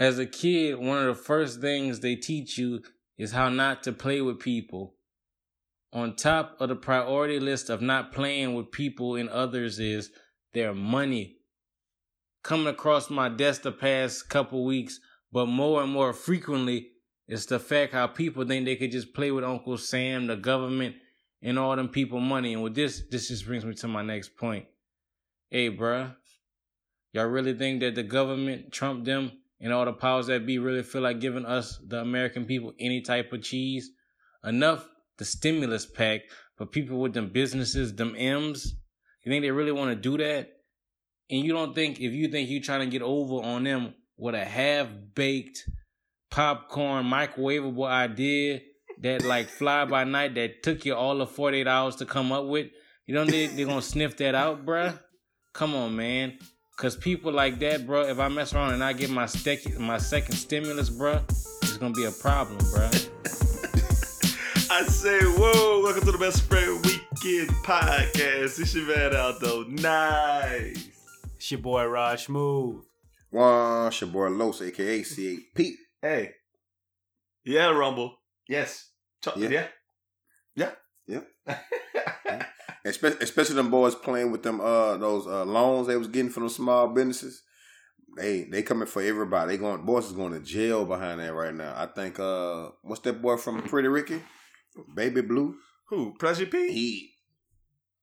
As a kid, one of the first things they teach you is how not to play with people. On top of the priority list of not playing with people and others is their money. Coming across my desk the past couple weeks, but more and more frequently, is the fact how people think they could just play with Uncle Sam, the government, and all them people money. And with this, this just brings me to my next point. Hey, bruh, y'all really think that the government, Trump them, and all the powers that be really feel like giving us, the American people, any type of cheese? Enough the stimulus pack for people with them businesses, them M's. You think they really want to do that? And you don't think, if you think you're trying to get over on them with a half baked popcorn microwavable idea that like fly by night that took you all of 48 hours to come up with, you don't think they're going to sniff that out, bruh? Come on, man. Cause people like that, bro. If I mess around and I get my sec- my second stimulus, bro, it's gonna be a problem, bro. I say, whoa, welcome to the Best Friend Weekend Podcast. It's your man Aldo. Nice. It's your boy Raj Smooth. One, it's your boy Los, aka C8P. Hey. Yeah, Rumble. Yes. Talk- Yeah. Yeah. Yeah. Espe- Especially them boys playing with them uh those uh loans they was getting from them small businesses. They they coming for everybody. They going boys is going to jail behind that right now. I think uh what's that boy from Pretty Ricky? Baby Blue? Who? Pleasure P? He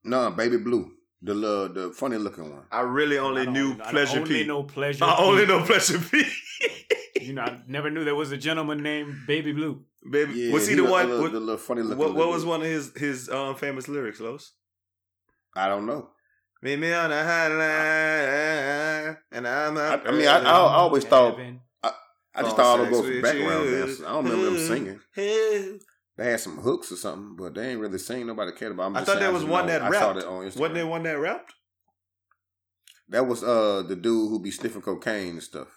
No, Baby Blue. The little the funny looking one. I really only I don't- knew I Pleasure only P. know Pleasure I P. only know Pleasure P. You know, I never knew there was a gentleman named Baby Blue. Baby, Yeah, was he, he the look- one? the little- what, the little funny looking what, what was one of his his um, famous lyrics, Los? I don't know. Meet me on the hotline, and I'm I. I mean I, I, I always thought Heaven. I just thought all sex those with background you. dancers. I don't remember them singing. They had some hooks or something, but they ain't really sing. Nobody cared about. I'm I thought there was one know- that I saw rapped. that on Instagram. Wasn't there one that rapped? That was uh the dude who be sniffing cocaine and stuff.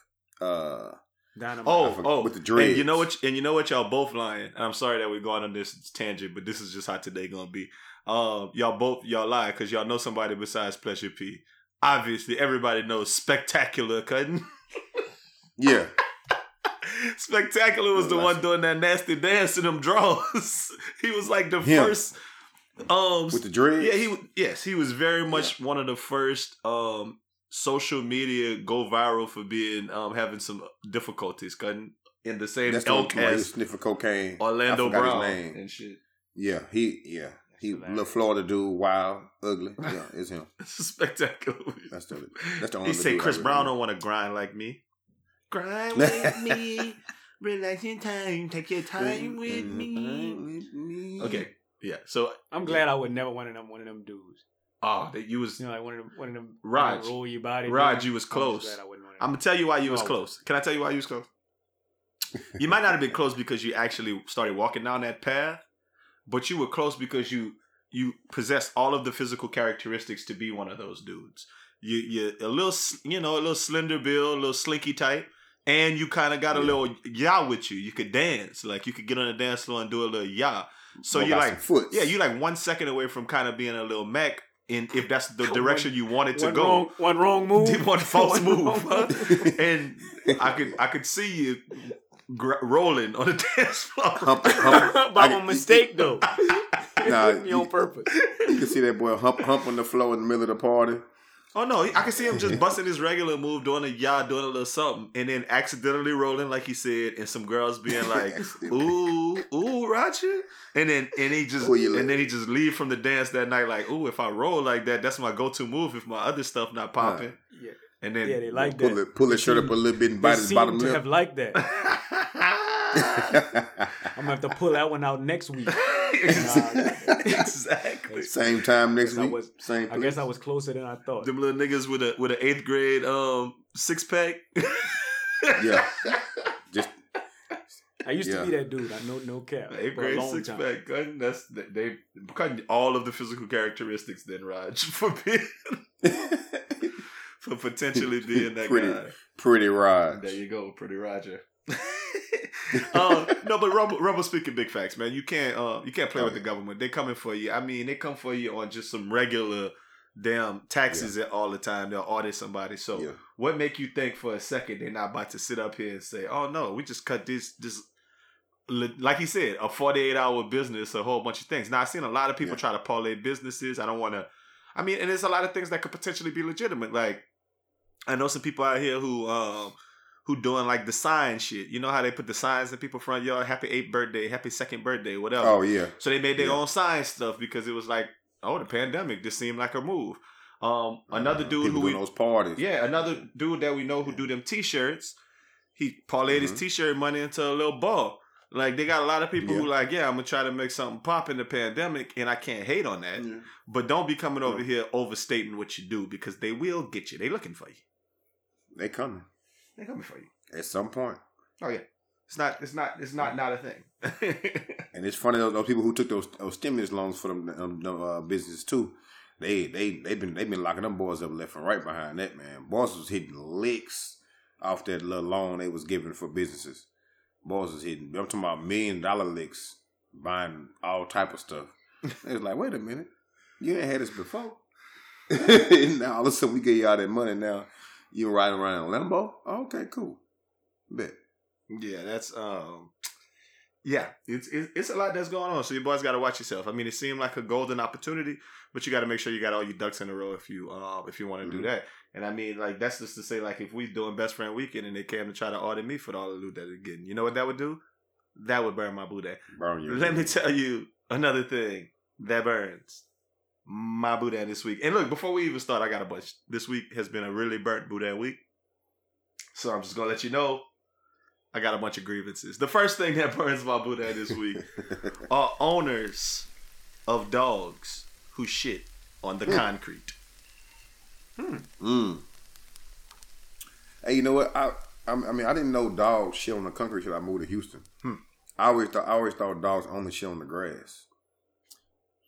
Uh, Dynamite. Oh, I forgot- oh, with the And you know what? And you know what? Y'all both lying. And I'm sorry that we're going on this tangent, but this is just how today gonna be. Um, y'all both y'all lie because y'all know somebody besides Pleasure P. Obviously, everybody knows Spectacular, couldn't. yeah, Spectacular was the one doing that nasty dance in them draws. he was like the Him. first. Um, with the dreads. yeah, he yes, he was very much one of the first um social media go viral for being um having some difficulties, couldn't in the same That's the elk one where he as sniffing cocaine. Orlando I forgot his Brown name. and shit. Yeah, he yeah he hilarious. little Florida dude, wild, ugly. Yeah, it's him. it's Spectacular. That's the that's the only. he said dude I Chris Brown know. don't want to grind like me. Grind with me, relaxing time, take your time with me. Okay, yeah. So, I'm glad I would never one of them one of them dudes. oh, that you was. You know, like one of them one of them Raj. roll your body. Raj, dudes. you was close. I wasn't one of I'm gonna tell you why you was No. close. Can I tell you why you was close? you might not have been close because you actually started walking down that path, but you were close because you you possess all of the physical characteristics to be one of those dudes. You you a little you know a little slender build, a little slinky type, and you kind of got a Yeah. little yah with you. You could dance, like you could get on the dance floor and do a little yah. So More you got like yeah, you like one second away from kind of being a little Mac. In if that's the direction you wanted to one go, Wrong, one wrong move. one false One move, move. and I could I could see you gr- rolling on the dance floor. Hump, hump, By my mistake though. Nah, me on purpose. You can see that boy hump humping the floor in the middle of the party. Oh no, I can see him just busting his regular move, doing a yah, doing a little something, and then accidentally rolling like he said, and some girls being like, "Ooh, ooh, Roger," and then and he just Who and like? then he just leave from the dance that night like, "Ooh, if I roll like that, that's my go-to move if my other stuff not popping." Yeah, And then yeah, they like Pull that. it, pull his shirt up a little bit and They bite his seem bottom to lip. have liked that. I'm gonna have to pull that one out next week. exactly. Same time next I week. was- Same. I guess I was closer than I thought. Them little niggas with a with an eighth grade um six pack. Yeah. Just I used Yeah. to be that dude. I know no cap Eighth for a grade long six time. pack gun. That's they, they cutting all of the physical characteristics. Then Raj for being for potentially being that Pretty guy. Pretty Raj. There you go, pretty Roger. um, no, but Rumble, Rumble speaking big facts, man. You can't uh, you can't play Oh, with the government. They coming for you. I mean, they come for you on just some regular damn taxes all the time. They'll audit somebody. So Yeah. what make you think for a second they're not about to sit up here and say, "Oh no, we just cut this this." Like he said, a forty-eight hour business, a whole bunch of things. Now I've seen a lot of people Yeah. try to parlay businesses. I don't want to. I mean, and there's a lot of things that could potentially be legitimate. Like I know some people out here who um who doing like the sign shit. You know how they put the signs in people's front yard, happy eighth birthday, happy second birthday, whatever. Oh yeah. So they made their Yeah. own sign stuff because it was like, oh, the pandemic just seemed like a move. Um, another Uh, dude people who we, those parties. yeah, another dude that we know who do them t-shirts. He parlayed his Mhm. t-shirt money into a little ball. Like they got a lot of people who like, yeah, I'm gonna try to make something pop in the pandemic, and I can't hate on that. Yeah. But don't be coming over Yeah. here overstating what you do because they will get you. They looking for you. They coming They coming for you. at some point. Oh yeah, it's not. It's not. It's not. Not a thing. And it's funny those, those people who took those, those stimulus loans for them, them uh, businesses too. They they they've been they've been locking them boys up left and right behind that man. Boys was hitting licks off that little loan they was giving for businesses. Boys was hitting. I'm talking about million dollar licks, buying all type of stuff. They was like, wait a minute, you ain't had this before. And now all of a sudden we get you all that money. Now you riding around in a Lambo. okay, cool. Bet. yeah, that's um. Yeah, it's, it's a lot that's going on. So you boys got to watch yourself. I mean, it seemed like a golden opportunity, but you got to make sure you got all your ducks in a row if you uh if you want to Mhm. do that. And I mean, like that's just to say, like if we doing best friend weekend and they came to try to audit me for all the loot that they're getting, you know what that would do? That would burn my booty. Burn your Let me tell you another thing that burns my boudin this week. And look, before we even start, I got a bunch. This week has been a really burnt boudin week. So I'm just gonna let you know I got a bunch of grievances. The first thing that burns my boudin this week are owners of dogs who shit on the Hmm. concrete. Mm. Hey, you know what? I, I I mean, I didn't know dogs shit on the concrete till I moved to Houston. Hmm. I always thought I always thought dogs only shit on the grass.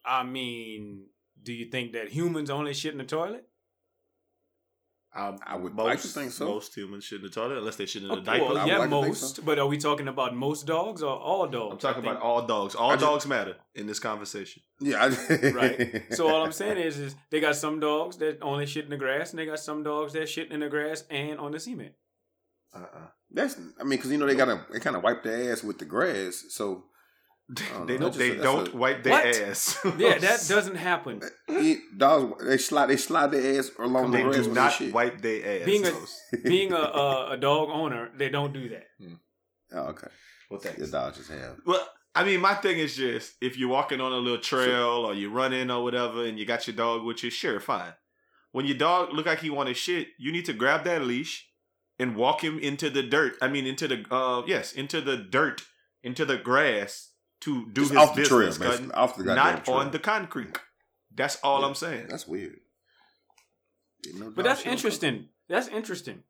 I mean, do you think that humans only shit in the toilet? Um, I would most, like to think so. Most humans shit in the toilet unless they shit in a Oh, diaper. well, yeah, like most. so. But are we talking about most dogs or all dogs? I'm talking about all dogs. All I just- dogs matter in this conversation. Yeah, I, Right. So all I'm saying is, is they got some dogs that only shit in the grass, and they got some dogs that shit in the grass and on the cement. Uh-uh. that's I mean, because you know they gotta they kind of wipe their ass with the grass. So don't they don't, they a- don't a- wipe their What? ass. Yeah, that doesn't happen. dogs they slide they slide their ass along they the grass do not shit. wipe their ass. Being a- Being a, a a dog owner, they don't do that. Oh, okay, well, thanks. the dogs just have. Well, I mean, my thing is just if you're walking on a little trail or you're running or whatever, and you got your dog with you, sure, fine. When your dog look like he want to shit, you need to grab that leash and walk him into the dirt. I mean, into the uh, yes, into the dirt, into the grass to do Just his off the trail, business, basically. cutting, Off the goddamn not trail. on the concrete. That's all Yeah. I'm saying. That's weird. Didn't But that's shit on interesting. That's interesting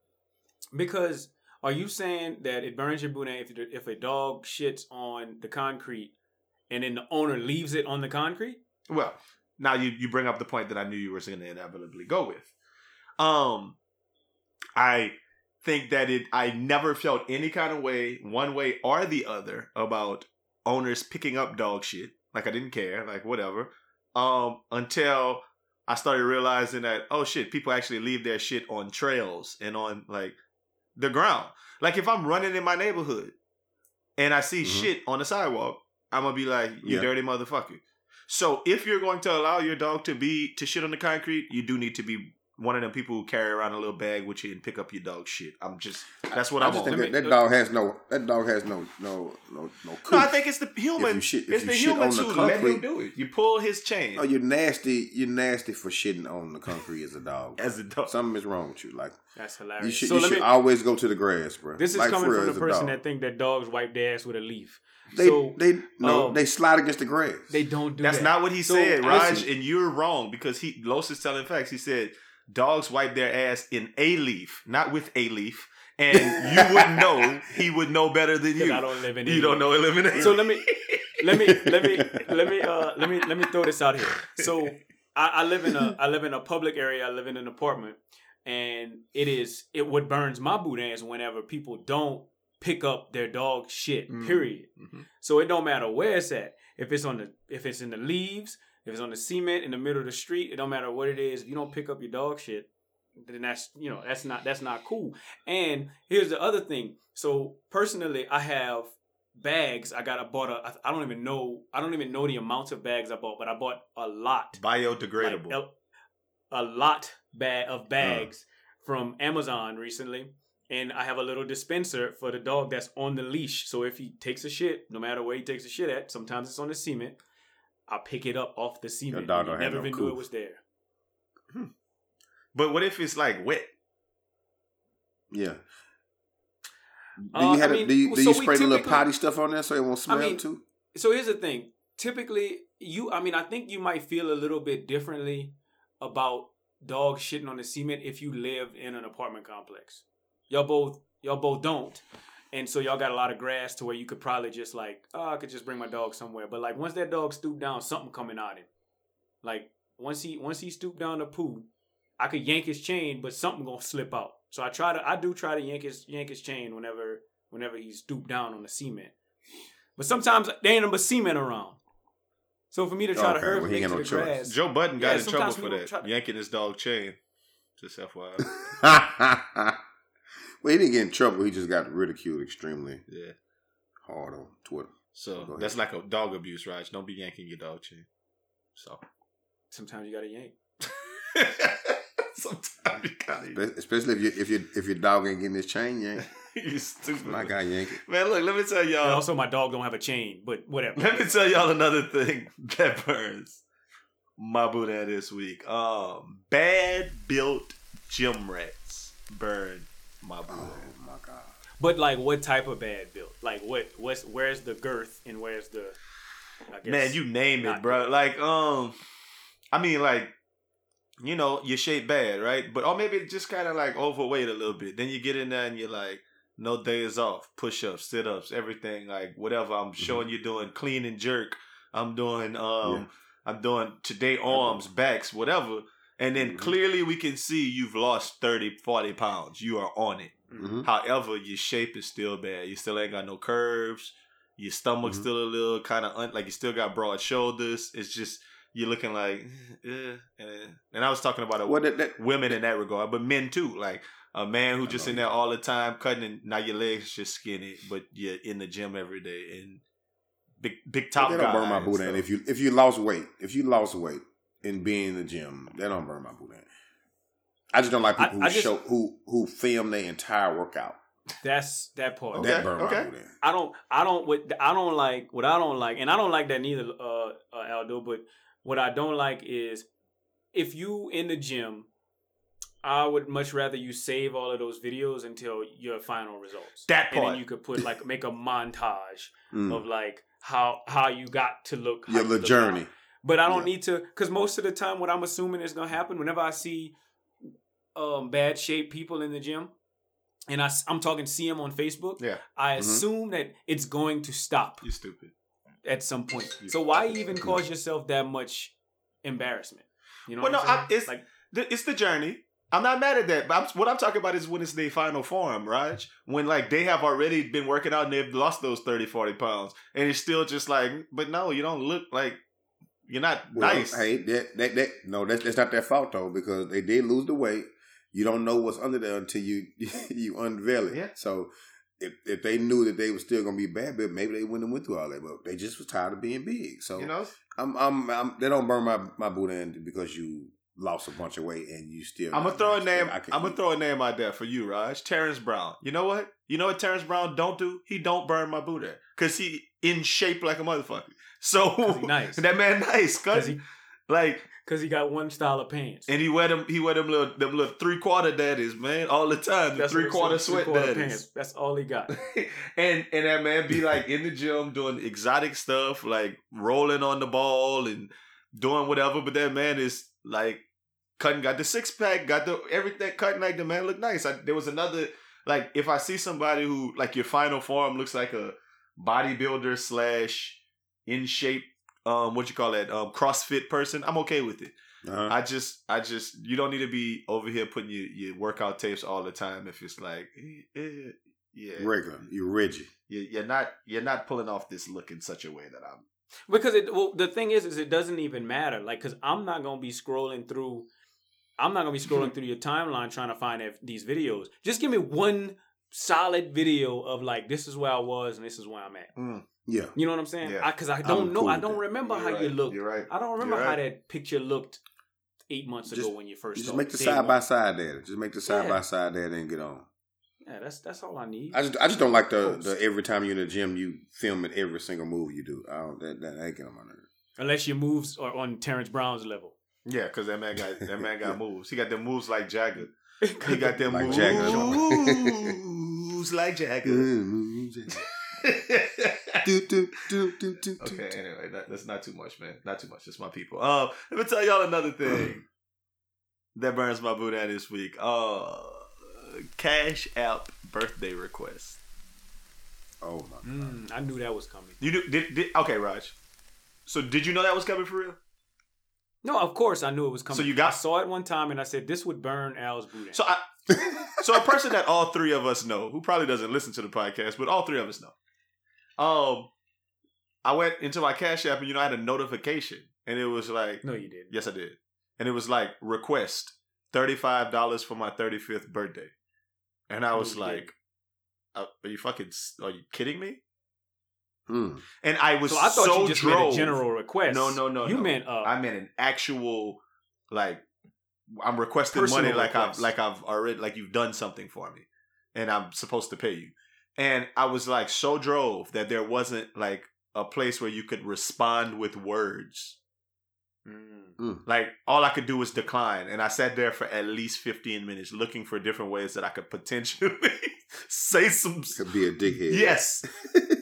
because are you saying that it burns your boudin if if a dog shits on the concrete and then the owner leaves it on the concrete? Well, now you you bring up the point that I knew you were going to inevitably go with. Um, I think that it. I never felt any kind of way, one way or the other, about owners picking up dog shit. Like I didn't care, like whatever. Um, until I started realizing that oh shit, people actually leave their shit on trails and on like the ground. Like if I'm running in my neighborhood and I see Mhm. shit on the sidewalk, I'm gonna be like, you Yeah. dirty motherfucker. So if you're going to allow your dog to be to shit on the concrete, you do need to be one of them people who carry around a little bag with you and pick up your dog shit. I'm just that's what I I'm just think that, that dog has no that dog has no no no no. No, I think it's the human. shit- it's the shit humans who let him do it. You pull his chain Oh, you're nasty. You're nasty for shitting on the concrete as a dog. as a dog. Something is wrong with you. Like That's you hilarious. should, so you should me. always go to the grass, bro. This is Like, coming real, from the a person that think that dogs wipe their ass with a leaf. they so they no um, they slide against the grass. they don't do That's that. not what he So, said, Raj, listen. and you're wrong because he Los is telling facts. He said dogs wipe their ass in a leaf, not with a leaf, and you wouldn't know. He would know better than you. I don't live in you don't know elimination. So let me let me let me let me uh let me let me throw this out here. So I, I live in a I live in a public area. I live in an apartment, and it is it what burns my boudin is whenever people don't pick up their dog shit. Mm. Period. Mhm. So it don't matter where it's at. If it's on the if it's in the leaves, if it's on the cement in the middle of the street, it don't matter what it is. If you don't pick up your dog shit, then that's you know that's not that's not cool. And here's the other thing. So personally, I have bags. I got I bought a I don't even know I don't even know the amounts of bags I bought, but I bought a lot. biodegradable. Like, a, a lot bag of bags from Amazon recently. And I have a little dispenser for the dog that's on the leash. So if he takes a shit, no matter where he takes a shit at, sometimes it's on the cement. I pick it up off the cement. dog and don't have never no even knew it was there. but what if it's like wet? Yeah. Do Uh, you have I a- mean, do you, do so you spray the little potty stuff on there so it won't smell I mean, too? So here's the thing. Typically, you I mean, I think you might feel a little bit differently about dog shitting on the cement if you live in an apartment complex. Y'all both y'all both don't. And so y'all got a lot of grass to where you could probably just like, oh, I could just bring my dog somewhere. But like once that dog stooped down, something coming out him. Like once he once he stoop down to poo, I could yank his chain, but something gonna slip out. So I try to I do try to yank his yank his chain whenever whenever he stooped down on the cement. But sometimes they ain't no cement around. So for me to try to hurt well, he him ain't to got the choice. grass, Joe Budden got Yeah, in trouble for that, to- yanking his dog chain. Just FYI. well, he didn't get in trouble. He just got ridiculed extremely yeah. hard on Twitter. So Go that's like a dog abuse, right? Don't be yanking your dog chain. So sometimes you gotta yank. sometimes you gotta. Espe- Especially if you if you if your dog ain't getting his chain yanked. you stupid. My guy yank it. Man, look, let me tell y'all. also, my dog don't have a chain, but whatever. Let me tell y'all another thing that burns my boudin this week. Um, bad built gym rats burn my boudin. Oh my god. But like, what type of bad build? Like, what? What's where's the girth and where's the? I guess, Man, you name it, bro. Like, um, I mean, like, you know, you shape bad, right? But or maybe just kind of like overweight a little bit. Then you get in there and you're like, no days off, push ups, sit ups, everything, like whatever. I'm showing you doing clean and jerk. I'm doing, um, Yeah. I'm doing today arms, backs, whatever. And then Mhm. clearly we can see you've lost 30, 40 pounds. You are on it. hmm However, your shape is still bad. You still ain't got no curves. Your stomach's Mhm. still a little kind of un- like you still got broad shoulders. It's just you're looking like, eh, eh. and I was talking about a, Well, that, that women in that regard, but men too. Like a man who just in there all the time cutting, and now your legs just skinny, but you're in the gym every day and big big top they don't burn my and boudin. stuff. If you if you lost weight, if you lost weight in being in the gym, that don't burn my boudin. I just don't like I- people who I just- show who who film their entire workout. That's that part. Okay, that burn okay. my boudin. I don't. I don't. What I don't like. What I don't like, and I don't like that neither, uh, uh, Aldo. But what I don't like is if you in the gym. I would much rather you save all of those videos until your final results. That and part. then you could put like make a montage Mm. of like how how you got to look. how Your you the look journey. now. But I don't Yeah. need to, because most of the time, what I'm assuming is gonna happen whenever I see um, bad shape people in the gym, and I, am talking see them on Facebook. Yeah. I Mhm. assume that it's going to stop You stupid. at some point. So why even cause yourself that much embarrassment? You know, Well, what no, I- it's- like The- It's the journey. I'm not mad at that. But I'm, what I'm talking about is when it's their final form, Raj. When like they have already been working out and they've lost those 30, 40 pounds. And it's still just like, but no, you don't look like you're not Well, nice. Hey, that, that, that, no, that's, that's not their fault though, because they did lose the weight. You don't know what's under there until you you unveil it. Yeah. So if if they knew that they were still gonna be bad, but maybe they wouldn't have went through all that. But they just was tired of being big. So You know? I'm, I'm, I'm they don't burn my my boudin because you lost a bunch of weight and you still. I'm gonna throw a name. I I'm gonna throw a name out there for you, Raj. Terrence Brown. You know what? You know what Terrence Brown don't do? He don't burn my booty because he in shape like a motherfucker. So 'Cause nice. that man nice, because cause he like, because he got one style of pants. and he wear them. He wear them little them little three quarter daddies, man, all the time. The three quarter sweat daddies. pants. That's all he got. and and that man be like in the gym doing exotic stuff, like rolling on the ball and doing whatever. But that man is like cutting, got the six pack, got the everything cutting like the man look nice. I, there was another like if I see somebody who like your final form looks like a bodybuilder slash in shape, um, what you call that, um, CrossFit person, I'm okay with it. Uh-huh. I just, I just, you don't need to be over here putting your, your workout tapes all the time. If it's like, eh, eh, yeah, Regular. you're rigid. you- you're not, you're not pulling off this look in such a way that I'm. Because it well, the thing is, is it doesn't even matter. Like, because I'm not gonna be scrolling through. I'm not gonna be scrolling through your timeline trying to find if- these videos. Just give me one solid video of like this is where I was and this is where I'm at. Yeah. You know what I'm saying? Yeah. Because I, don't I'm know. cool I don't remember how You're you right. look. You're right. I don't remember You're how that picture looked eight months ago when you first. Just started. make the Day side one. by side there. Just make the side Yeah. by side there, and get on. Yeah, that's that's all I need. I just I just don't like the, the every time you're in the gym you film it every single move you do. I don't that that ain't get on my nerves. Unless your moves are on Terrence Brown's level. Yeah, because that man got that man got moves. He got them moves like Jagger. He got them Like moves Jagger. like Jagger. Do, do, do, do, do, okay, anyway, that, that's not too much, man. Not too much. It's my people. Um, let me tell y'all another thing that burns my boudin this week. Uh, Cash App birthday request. Oh my Mm, I knew that was coming. You do, did, did okay, Raj. So did you know that was coming for real? No, of course I knew it was coming. So you got- I saw it one time and I said this would burn Al's boot. out. So I, so a person that all three of us know, who probably doesn't listen to the podcast, but all three of us know. Um, I went into my Cash App and you know I had a notification, and it was like, no, you didn't. yes, I did, and it was like request thirty five dollars for my thirty fifth birthday, and I was you like, didn't. uh, are you fucking? Are you kidding me? Mm. And I was So I thought so you just drove. meant a general request. No, no, no, You no. meant uh, I meant an actual like I'm requesting money like request. I've like I've already like you've done something for me and I'm supposed to pay you. And I was like so drove that there wasn't like a place where you could respond with words. mm. Like all I could do was decline and I sat there for at least 15 minutes looking for different ways that I could potentially say some Could be a dickhead. Yes.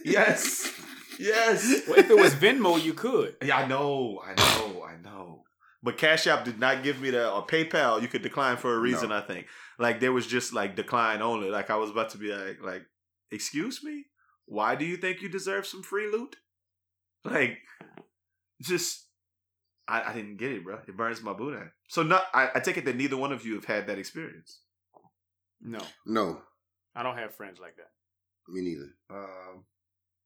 Yes. Yes. Well, if it was Venmo, you could. Yeah, I know, I know, I know. But Cash App did not give me that, or PayPal. You could decline for a reason. No. I think. Like there was just like decline only. Like I was about to be like, like, excuse me, why do you think you deserve some free loot? Like, just, I, I didn't get it, bro. It burns my boudin. So not, I, I take it that neither one of you have had that experience. No, No, I don't have friends like that. me neither. Um,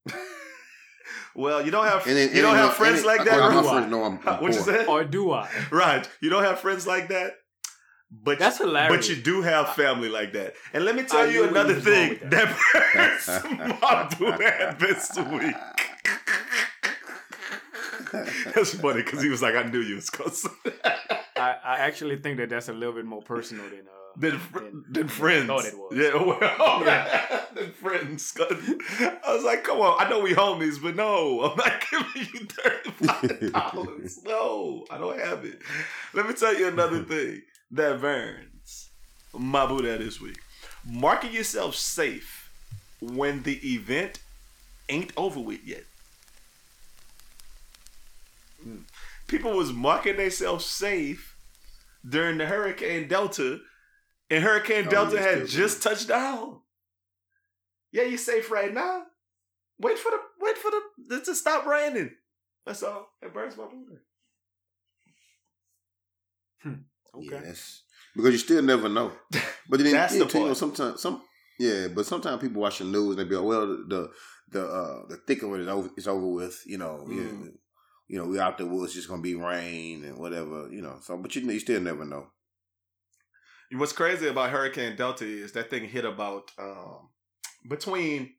well, you don't have And then- you and don't then- have friends and like that, well, bro? my friends know I'm, I'm What you poor. said? Or do I? Right. You don't have friends like that. But That's hilarious. But you do have family like that. And let me tell I you another you thing that burns my boudin this week. That's funny because he was like, I knew you was going to say that. I, I actually think that that's a little bit more personal than uh Than, fr- than friends. thought it was. Yeah, well, than friends. I was like, come on. I know we homies, but no, I'm not giving you $35. no, I don't have it. Let me tell you another thing that burns my boudin this week. Marking yourself safe when the event ain't over with yet. People was marking themselves safe during the Hurricane Delta, and Hurricane Oh, Delta had just touched down. Yeah, you safe right now. Wait for the wait for the to stop raining. That's all. It burns my boudin. Okay. Yeah, because you still never know. But then That's yeah, the too, you know, sometimes some yeah, but sometimes people watch the news and they be like, well, the the uh the thick of it is over is over with. You know, Mm. yeah, you know, we out there. Well, it's just gonna be rain and whatever. You know, so but you you still never know. What's crazy about Hurricane Delta is that thing hit about um, between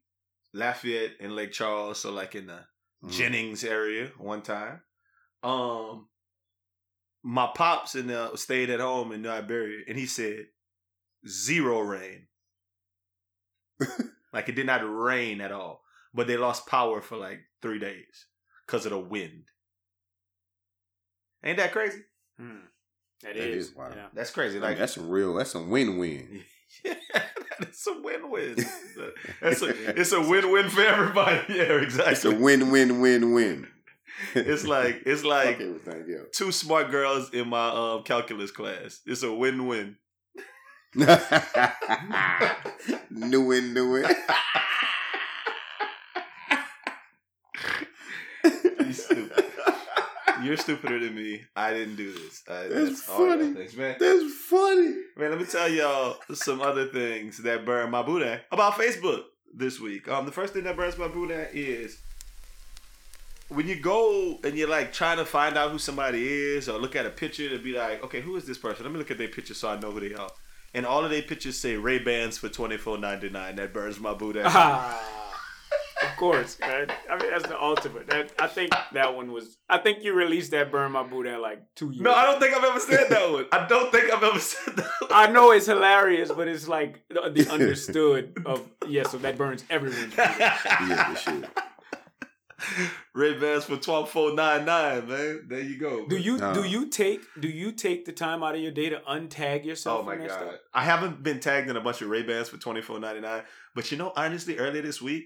Lafayette and Lake Charles, so like in the Mhm. Jennings area one time. Um, my pops and uh, stayed at home in Iberia, and he said zero rain. like it did not rain at all, but they lost power for like three days because of the wind. Ain't that crazy? Hmm. That That is. is wild. Yeah. That's crazy. I mean, Like that's some real. That's some win win. Yeah, it's a win-win. It's a, it's a win-win for everybody. Yeah, exactly. It's a win win win win. It's like it's like Fuck everything. Yeah. two smart girls in my um, calculus class. It's a win-win. knew it, knew it. You stupid. You're stupider than me. I didn't do this. I, That's y'all funny. things, man. That's funny. Man, let me tell y'all some other things that burn my boudin about Facebook this week. Um, the first thing that burns my boudin is when you go and you're like trying to find out who somebody is or look at a picture to be like, okay, who is this person? Let me look at their picture so I know who they are. And all of their pictures say Ray Bans for twenty four ninety nine. That burns my boudin. Ah, of course, man. I mean, that's the ultimate. That, I think that one was. I think you released that burn my boudin like two years. no, I don't think I've ever said that one. I don't think I've ever said that. One. I know it's hilarious, but it's like the, the understood of yeah. So that burns everyone's. boudin. Yeah, this shit. Ray Bans for twelve four nine nine, man. There you go. Do you No. do you take do you take the time out of your day to untag yourself? Oh my god! stuff? I haven't been tagged in a bunch of Ray Bans for twenty four ninety nine. But you know, honestly, earlier this week,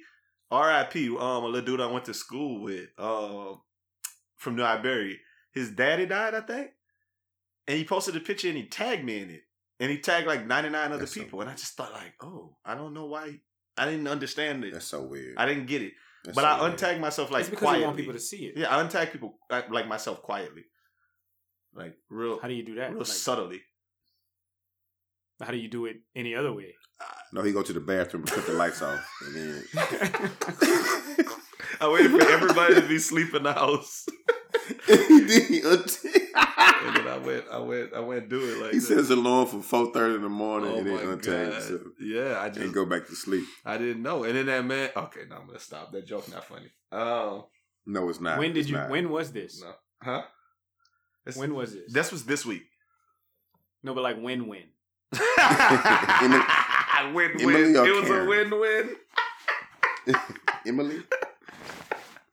R.I.P. Um, a little dude I went to school with, um, from New Iberia. His daddy died, I think, and he posted a picture and he tagged me in it, and he tagged like ninety nine other That's so people, and I just thought like, oh, I don't know why. I didn't understand it. That's so weird. I didn't get it, That's but so I weird. untagged myself like it's because quietly. you want people to see it. yeah, I untag people like, like myself quietly, like real, How do you do that? real Like, subtly. how do you do it any other way? Ah, no, he go to the bathroom and cut the lights off, and then I waited for everybody to be asleep in the house. then he unt- And then I went, I went, I went do it like he that. sets alarm for four thirty in the morning, oh and then my untag god, yeah, I and just, go back to sleep. I didn't know. And then that man, okay, no, I'm gonna stop. That joke not funny. Um, No, it's not. when did It's you? not. When was this? no, huh? It's- When was this? This was this week. no, but like when? When? win win. Emily It was a win win. Emily?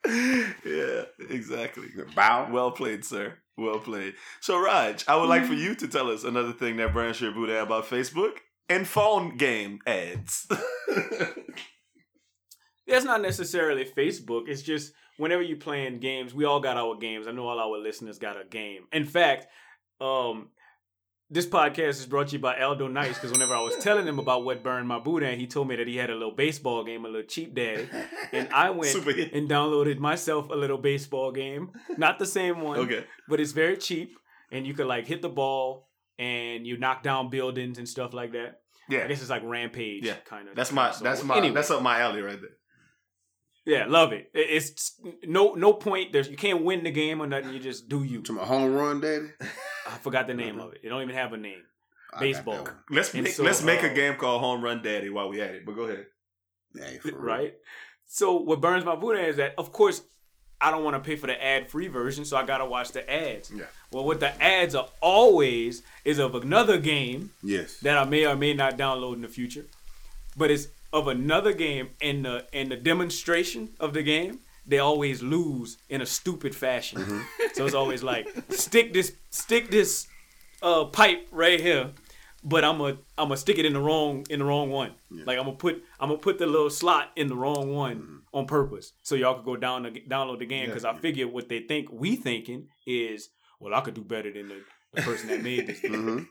Yeah, exactly. Bow? Well played, sir. Well played. So, Raj, I would like for you to tell us another thing that burns your boudin about Facebook and phone game ads. That's not necessarily Facebook. It's just whenever you playing games, we all got our games. I know all our listeners got a game. In fact, um, this podcast is brought to you by Aldo Nice because whenever I was telling him about what burned my boudin, he told me that he had a little baseball game, a little cheap daddy, and I went and downloaded myself a little baseball game. Not the same one, Okay. but it's very cheap, and you could like hit the ball and you knock down buildings and stuff like that. Yeah, I guess it's like Rampage, Yeah. kind of. That's my that's my anyway. that's up my alley right there. Yeah, love it. It- It's no no point. There's you can't win the game or nothing. You just do you. To my home run, daddy? I forgot the name of it. It don't even have a name. Baseball. Let's make so, let's make a uh, game called Home Run Daddy while we at it. But go ahead. Hey. Right. So what burns my boudin is that of course I don't want to pay for the ad free version, so I gotta watch the ads. Yeah. Well, what the ads are always is of another game Yes. that I may or may not download in the future, but it's of another game and the and the demonstration of the game. They always lose in a stupid fashion. Mm-hmm. So it's always like stick this stick this uh, pipe right here, but I'm gonna I'm gonna stick it in the wrong in the wrong one. Like I'm gonna put I'm gonna put the little slot in the wrong one Mm-hmm. on purpose, so y'all could go down the, download the game because I figure what they think we thinking is well I could do better than the, the person that made this. game. hmm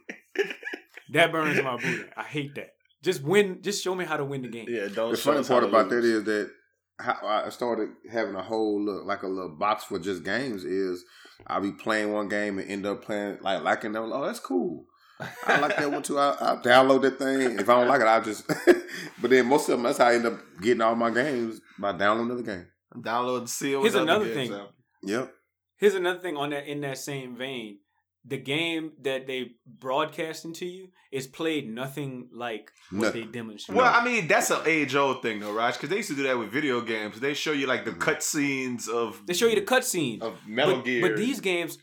That burns my booty. I hate that. Just win. Just show me how to win the game. Yeah, don't The funny part about that lose. is that how I started having a whole look like a little box for just games is I'll be playing one game and end up playing like liking them. Oh, that's cool. I like that one too. I, I'll download that thing. If I don't like it, I'll just. but then most of them, that's how I end up getting all my games by downloading another game. download and see Here's another thing. out. Yep. Here's another thing on that in that same vein. The game that they broadcasting to you is played nothing like what Nothing. they demonstrate. Well, I mean, that's an age old thing, though, Raj, because they used to do that with video games. They show you like the mm-hmm. cutscenes of they show you the cutscene. of Metal but, Gear. but these games,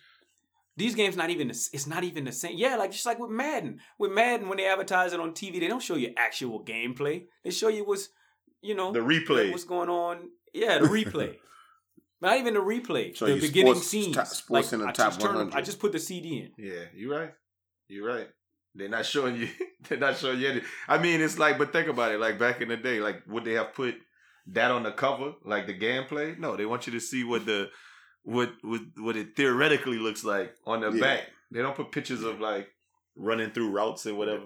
these games not even. It's not even the same. Yeah, like just like with Madden. With Madden, when they advertise it on TV, they don't show you actual gameplay. They show you what's you know the replay. what's going on. Yeah, the replay. Not even the replay. Show the beginning sports- scenes. top- sports in the I top just 100. I just put the CD in. Yeah, you're right. You're right. They're not showing you. They're not showing you. Any, I mean, it's like, but think about it. Like back in the day, like would they have put that on the cover, like the gameplay? No, they want you to see what the what what what it theoretically looks like on the Yeah. back. They don't put pictures of like running through routes and whatever.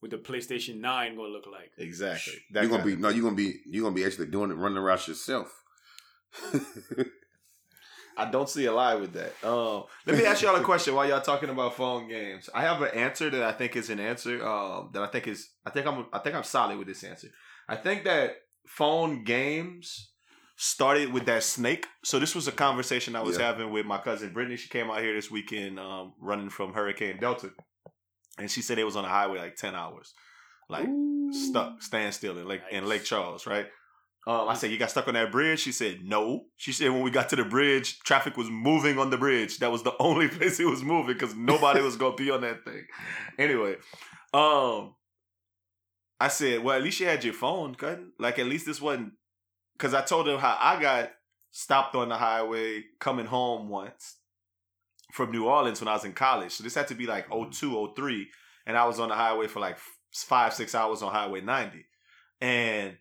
what the PlayStation Nine gonna look like. Exactly. That You're gonna be no. You're gonna be. You're gonna be actually doing it, running around yourself. I don't see a lie with that. Um, let me ask y'all a question while y'all talking about phone games. I have an answer that I think is an answer. Um, that I think is. I think I'm. I think I'm solid with this answer. I think that phone games started with that snake. So this was a conversation I was Yeah. having with my cousin Brittany. She came out here this weekend, um, running from Hurricane Delta, and she said it was on the highway like ten hours, like stuck, standstill in Lake in Lake Charles, right? Um, I said, "You got stuck on that bridge." She said, "No." She said, "When we got to the bridge, traffic was moving on the bridge. That was the only place it was moving because nobody was gonna be on that thing." Anyway, um, I said, "Well, at least you had your phone, couldn't like at least this wasn't." Because I told her how I got stopped on the highway coming home once from New Orleans when I was in college. So this had to be like 02, 03, and I was on the highway for like five, six hours on Highway 90, and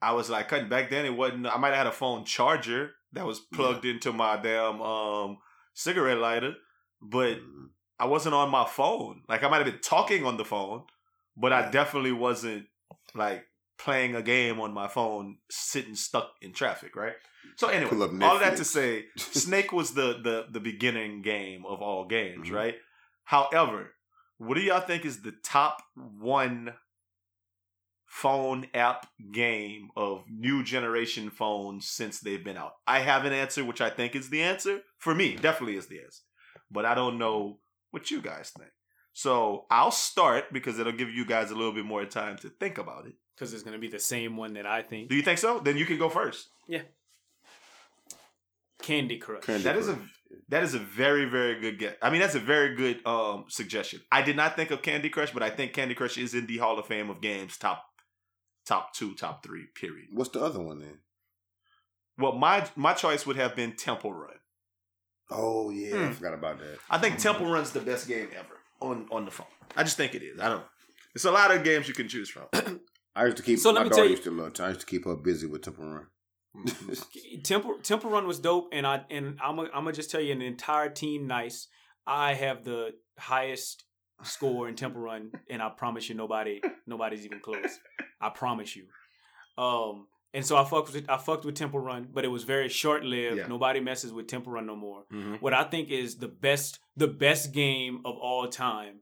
I was like, cutting back then it wasn't. I might have had a phone charger that was plugged into my damn um cigarette lighter, but I wasn't on my phone. Like I might have been talking on the phone, but I definitely wasn't like playing a game on my phone, sitting stuck in traffic. Right. So anyway, all of that to say, Snake was the the the beginning game of all games, Mhm. right? However, what do y'all think is the top one phone app game of new generation phones since they've been out? I have an answer, which I think is the answer for me. Definitely is the answer, but I don't know what you guys think. So I'll start because it'll give you guys a little bit more time to think about it. Because it's gonna be the same one that I think. Do you think so? Then you can go first. Yeah. Candy Crush. Candy That is a that is a very very good guess. I mean, that's a very good um suggestion. I did not think of Candy Crush, but I think Candy Crush is in the Hall of Fame of games top top two, top three. Period. What's the other one then? Well, my my choice would have been Temple Run. Oh yeah, I Hmm. forgot about that. I think Temple Run's the best game ever on on the phone. I just think it is. I don't. It's a lot of games you can choose from. I used to keep. So let my me daughter tell you- used to love. I used to keep her busy with Temple Run. Temple Temple Run was dope, and I and I'm gonna I'm gonna just tell you, an entire team nice. I have the highest score in Temple Run, and I promise you, nobody nobody's even close. I promise you. Um, and so I fucked with I fucked with Temple Run, but it was very short lived. Yeah. Nobody messes with Temple Run no more. Mhm. What I think is the best the best game of all time,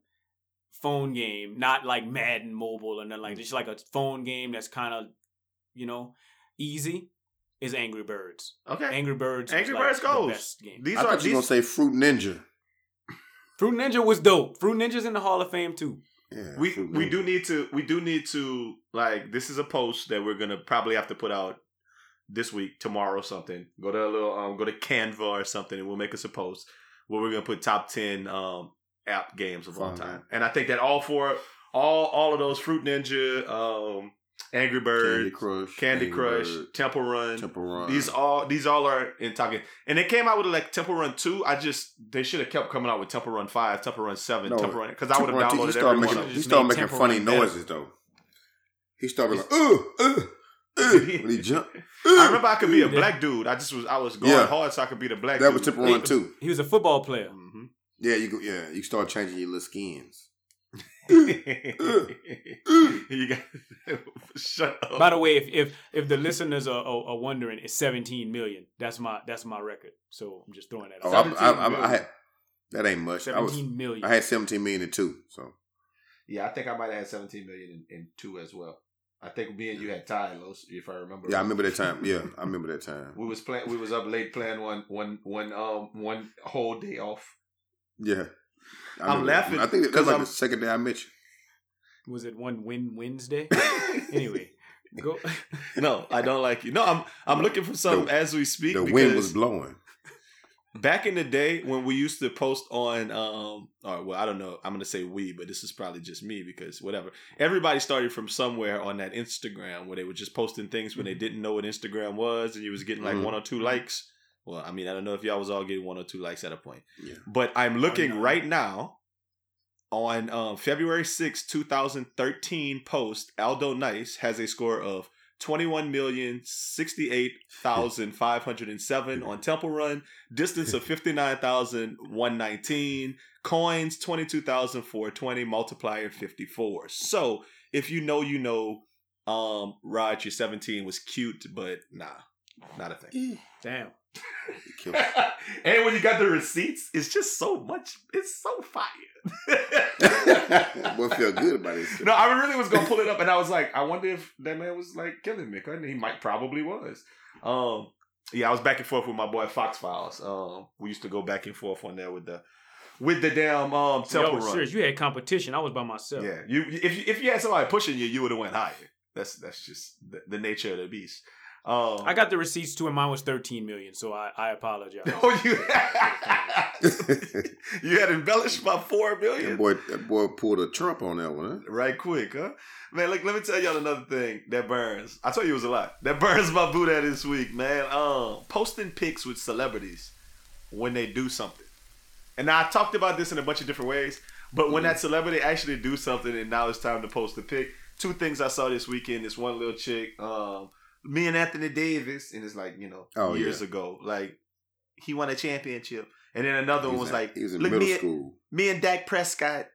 phone game, not like Madden Mobile or nothing like just like a phone game that's kind of, you know, easy. Is Angry Birds. Okay. Angry Birds. was, Angry like, Birds the goes. best game. These I are thought you were gonna say Fruit Ninja. Fruit Ninja was dope. Fruit Ninja's in the Hall of Fame too. Yeah, we we do need to we do need to like this is a post that we're gonna probably have to put out this week tomorrow or something. Go to a little um go to canva or something and we'll make us a post where we're gonna put top 10 um app games of all time. and i think that all four all all of those fruit ninja um angry bird Candy Crush, candy Angry crush Bird, temple run Temple Run. these all these all are in talking and they came out with like temple run 2 i just they should have kept coming out with temple run 5 temple run 7 No, temple run because i would have Temple Run, downloaded He every started one making, he Just started making Temple funny Run better. noises though. He started like, uh, uh, when he jumped. I remember I could be a black dude. I just was I was going Yeah. hard so I could be the black dude. that dude. was Temple Run too. He was a football player. Mhm. Yeah, you go. Yeah, you start changing your little skins. You got shut up. By the way, if if if the listeners are, are, are wondering, it's 17 million. That's my that's my record. So I'm just throwing that Oh, out. I, I, I, I had that ain't much. I was 17 million. I had seventeen million and two. So yeah, I think I might have had 17 million in, in two as well. I think me and you had tied Los, if I remember. yeah, I remember that time. Yeah, I remember that time. We was playing. We was up late playing one one one um one whole day off. Yeah, I I'm remember laughing I think that was 'cause like I'm- the second day I met you. Was it one win Wednesday? anyway, go. No, I don't like you. No, I'm I'm looking for something The- as we speak. The wind was blowing. back in the day when we used to post on um or well i don't know i'm gonna say we but this is probably just me because whatever everybody started from somewhere on that instagram where they were just posting things when they didn't know what instagram was and you was getting like Mhm. one or two likes well i mean i don't know if y'all was all getting one or two likes at a point Yeah. but i'm looking no. right now on um, february 6 2013 post aldo nice has a score of 21,068,507 on Temple Run. Distance of 59,119. Coins 22,420. Multiplier 54. So if you know, you know, um, Rod, your 17 was cute, but nah, not a thing. Damn. It kills. and when you got the receipts, it's just so much. It's so fire. Boy, feel good about it. no, I really was gonna pull it up, and I was like, I wonder if that man was like killing me. And he might probably was. Um, yeah, I was back and forth with my boy Fox Files. Um, we used to go back and forth on there with the with the damn um temple Yo, run. serious. You had competition. I was by myself. Yeah, you if you, if you had somebody pushing you, you would have went higher. That's that's just the, the nature of the beast. Um, I got the receipts too, and mine was 13 million. So I, I apologize. oh, you you had embellished by four million. that boy, that boy pulled a Trump on that one. Huh? Right quick, huh? Man, look, let me tell y'all another thing that burns. I told you it was a lot. That burns my boudin this week, man. Um, posting pics with celebrities when they do something. And now I talked about this in a bunch of different ways, but when that celebrity actually do something and now it's time to post a pic, two things I saw this weekend. This one little chick, um, me and Anthony Davis, and it's like, you know, Oh, years yeah. ago. Like he won a championship. And then another one was in- like, he was in look middle me at- school. me and Dak Prescott,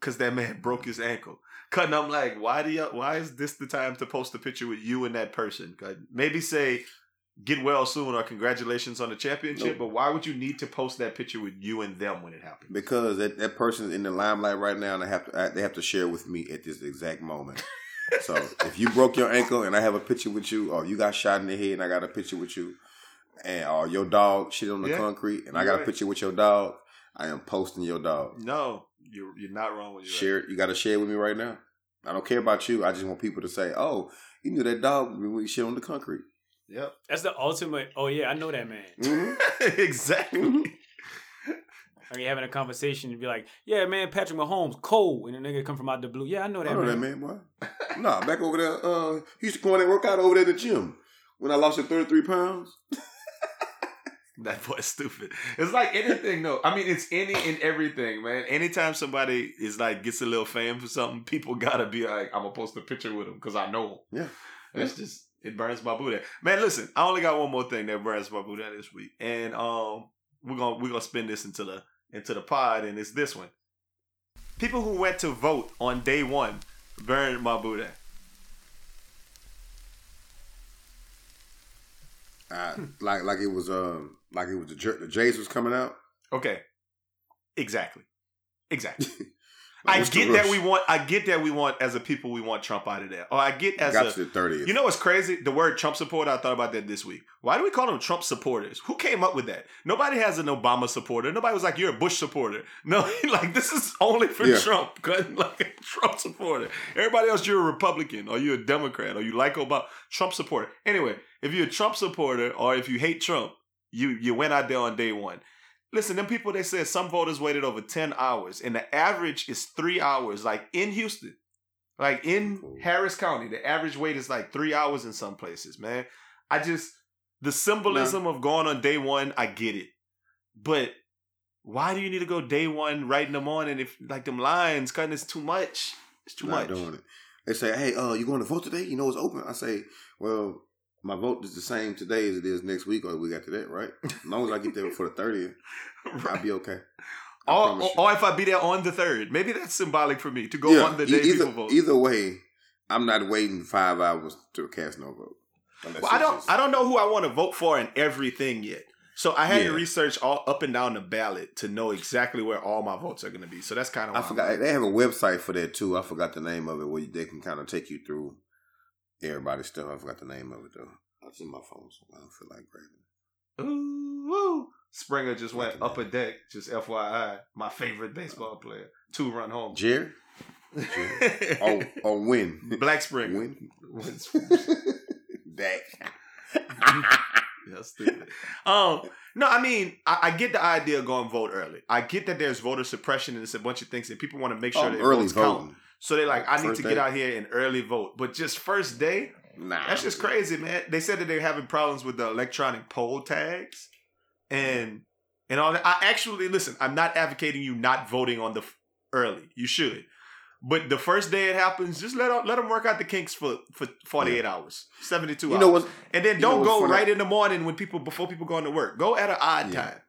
because that man broke his ankle. Cutting, I'm like, why do you? Why is this the time to post a picture with you and that person? 'Cause Maybe say, get well soon or congratulations on the championship. Nope. But why would you need to post that picture with you and them when it happens? Because that, that person's in the limelight right now, and they have to they have to share with me at this exact moment. so if you broke your ankle and I have a picture with you, or you got shot in the head and I got a picture with you, and or your dog shit on the Yeah, concrete and I got right. a picture with your dog, I am posting your dog. No, you're you're not wrong with you. Share it. You got to share it with me right now. I don't care about you. I just want people to say, "Oh, you knew that dog when we shit on the concrete." Yep, That's the ultimate. Oh yeah, I know that man. Mhm. exactly. Are you having a conversation and be like, "Yeah, man, Patrick Mahomes, cold," and the nigga come from out the blue. Yeah, I know that I know man. that man, boy. nah, back over there. Uh, he used to go in and work out over there at the gym when I lost the thirty three pounds. That boy's stupid. It's like anything though. I mean, it's any and everything, man. Anytime somebody is like gets a little fame for something, people gotta be like, I'm gonna post a picture with him because I know him. Yeah. That's just it burns my boot. Man, listen, I only got one more thing that burns my boot this week, and um, we're gonna we're gonna spin this into the into the pod, and it's this one. People who went to vote on day one burned my boot. Uh, like like it was um like it was the, the Jays was coming out. Okay, exactly, exactly. I get that we want. I get that we want as a people we want Trump out of there. Or I get as got a. thirtieth. You know what's crazy? The word Trump supporter. I thought about that this week. Why do we call them Trump supporters? Who came up with that? Nobody has an Obama supporter. Nobody was like, "You're a Bush supporter." No, like this is only for Yeah. Trump. Like a Trump supporter. Everybody else, you're a Republican or you're a Democrat or you like Obama. Trump supporter. Anyway, if you're a Trump supporter or if you hate Trump, you you went out there on day one. Listen, them people they said some voters waited over 10 hours, and the average is three hours, like in Houston. Like in Harris County, the average wait is like three hours in some places, man. I just the symbolism of going on day one, I get it. But why do you need to go day one right in the morning if like them lines cutting is too much? It's too not much. doing it. They say, "Hey, uh, you going to vote today? You know it's open." I say, "Well, my vote is the same today as it is next week or we got to that, right? As long as I get there for the thirtieth, I'll be okay." I Or, or, or if I be there on the third, maybe that's symbolic for me to go Yeah, on the day either, people vote. either way, I'm not waiting five hours to cast no vote. Well, I don't. just- I don't know who I want to vote for in everything yet. So I had to research all up and down the ballot to know exactly where all my votes are going to be. So that's kind of. I forgot they have a website for that too. I forgot the name of it where they can kind of take you through everybody's stuff. I forgot the name of it though. It's in my phone, so I don't feel like grabbing. Ooh, woo. Springer just went up a deck. Just FYI, my favorite baseball player, two run home. it. Jerry or or win Black Springer. win. Dak. Yeah, stupid. Um, no, I mean, I, I get the idea of going vote early. I get that there's voter suppression and it's a bunch of things, and people want to make sure Oh, their early votes count. So they're like, I need First to get day. out here and early vote. But just first day, Nah, that's just crazy, man. They said that they're having problems with the electronic poll tags and and all that. I actually listen. I'm not advocating you not voting on the f- early. You should, But the first day it happens, just let them, let them work out the kinks for for forty eight hours, seventy two You hours. know what? and then don't go right in the morning when people before people going to work. Go at an odd Yeah. time.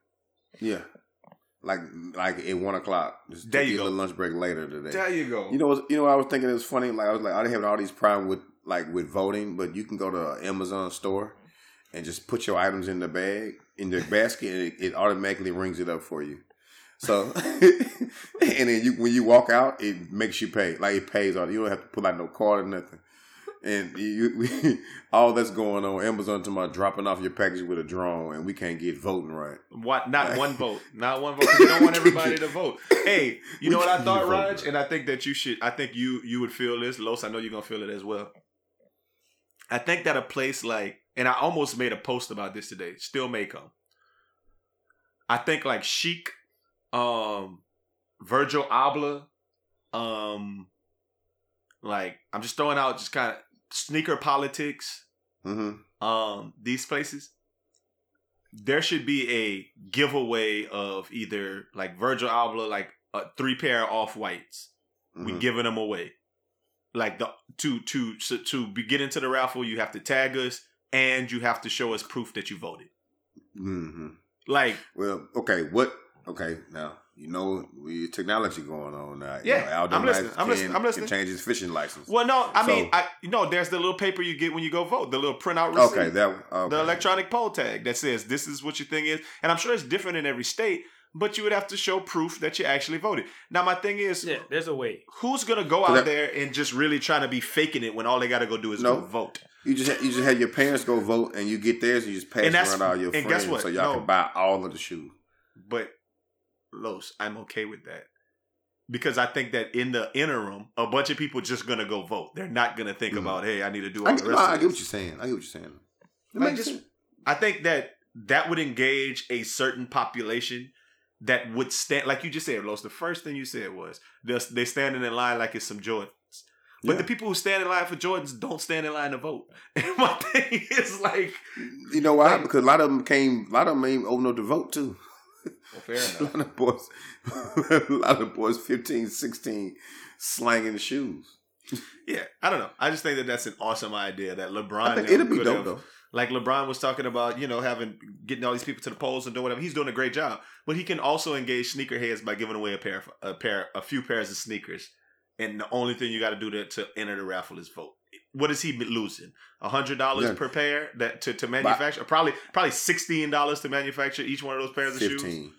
Yeah. Like like at one o'clock. Just There you go. lunch break later today. There you go. You know what? You know what I was thinking. It was funny. Like I was like, I didn't have all these problems with like with voting, but you can go to an Amazon store and just put your items in the bag in the basket, and it, it automatically rings it up for you. So, and then you when you walk out, it makes you pay. Like it pays all. You don't have to pull out no card or nothing. And you, all that's going on, Amazon tomorrow dropping off your package with a drone, and we can't get voting right. What? Not one vote. Not one vote. You don't want everybody to vote. Hey, you know what I thought. Raj? And I think that you should. I think you you would feel this, Los. I know you're gonna feel it as well. I think that a place like, and I almost made a post about this today. Still may come. I think like Chic, um, Virgil Abloh, um, like I'm just throwing out just kind of sneaker politics Mm-hmm. um these places there should be a giveaway of either like Virgil Abloh like uh, three pair of off whites we Mhm. giving them away like the to to to, to be, get into the raffle you have to tag us and you have to show us proof that you voted Mm-hmm. like Well, okay, what? Okay, now you know we technology going on now. You Yeah, know, I'm listening, Knight I'm listening, can- I'm listening. Can change his fishing license. well no i mean So- i you know there's the little paper you get when you go vote the little printout receipt Okay, that okay. the electronic poll tag that says this is what your thing is. And I'm sure it's different in every state, but you would have to show proof that you actually voted. Now, my thing is, Yeah, there's a way. who's gonna go out that- there and just really trying to be faking it when all they got to go do is No. go vote? You just you just have your parents go vote, and you get theirs, and you just pass And it that's- around all your and friends, guess what? so y'all No. can buy all of the shoes. But Los, I'm okay with that because I think that in the interim, a bunch of people just gonna go vote. They're not gonna think Mhm. about, hey, I need to do all I, the rest I get what you're saying. I get what you're saying. Like, just- sense. I think that that would engage a certain population that would stand, like you just said, Los. The first thing you said was they're, they standing in line like it's some Jordans. But Yeah. the people who stand in line for Jordans don't stand in line to vote. And my thing is like, You know why? Like- because a lot of them came. A lot of them ain't old enough to vote too. Well, fair A lot of boys, a lot of boys, 15, 16, slanging shoes. Yeah, I don't know. I just think that that's an awesome idea that LeBron. I think never it'll be dope have- though. Like LeBron was talking about, you know, having getting all these people to the polls and doing whatever. He's doing a great job, but he can also engage sneakerheads by giving away a pair, of, a pair, a few pairs of sneakers. And the only thing you got to do to to enter the raffle is vote. What is he losing? A hundred dollars Yeah. per pair that to, to manufacture? Probably probably sixteen dollars to manufacture each one of those pairs of shoes.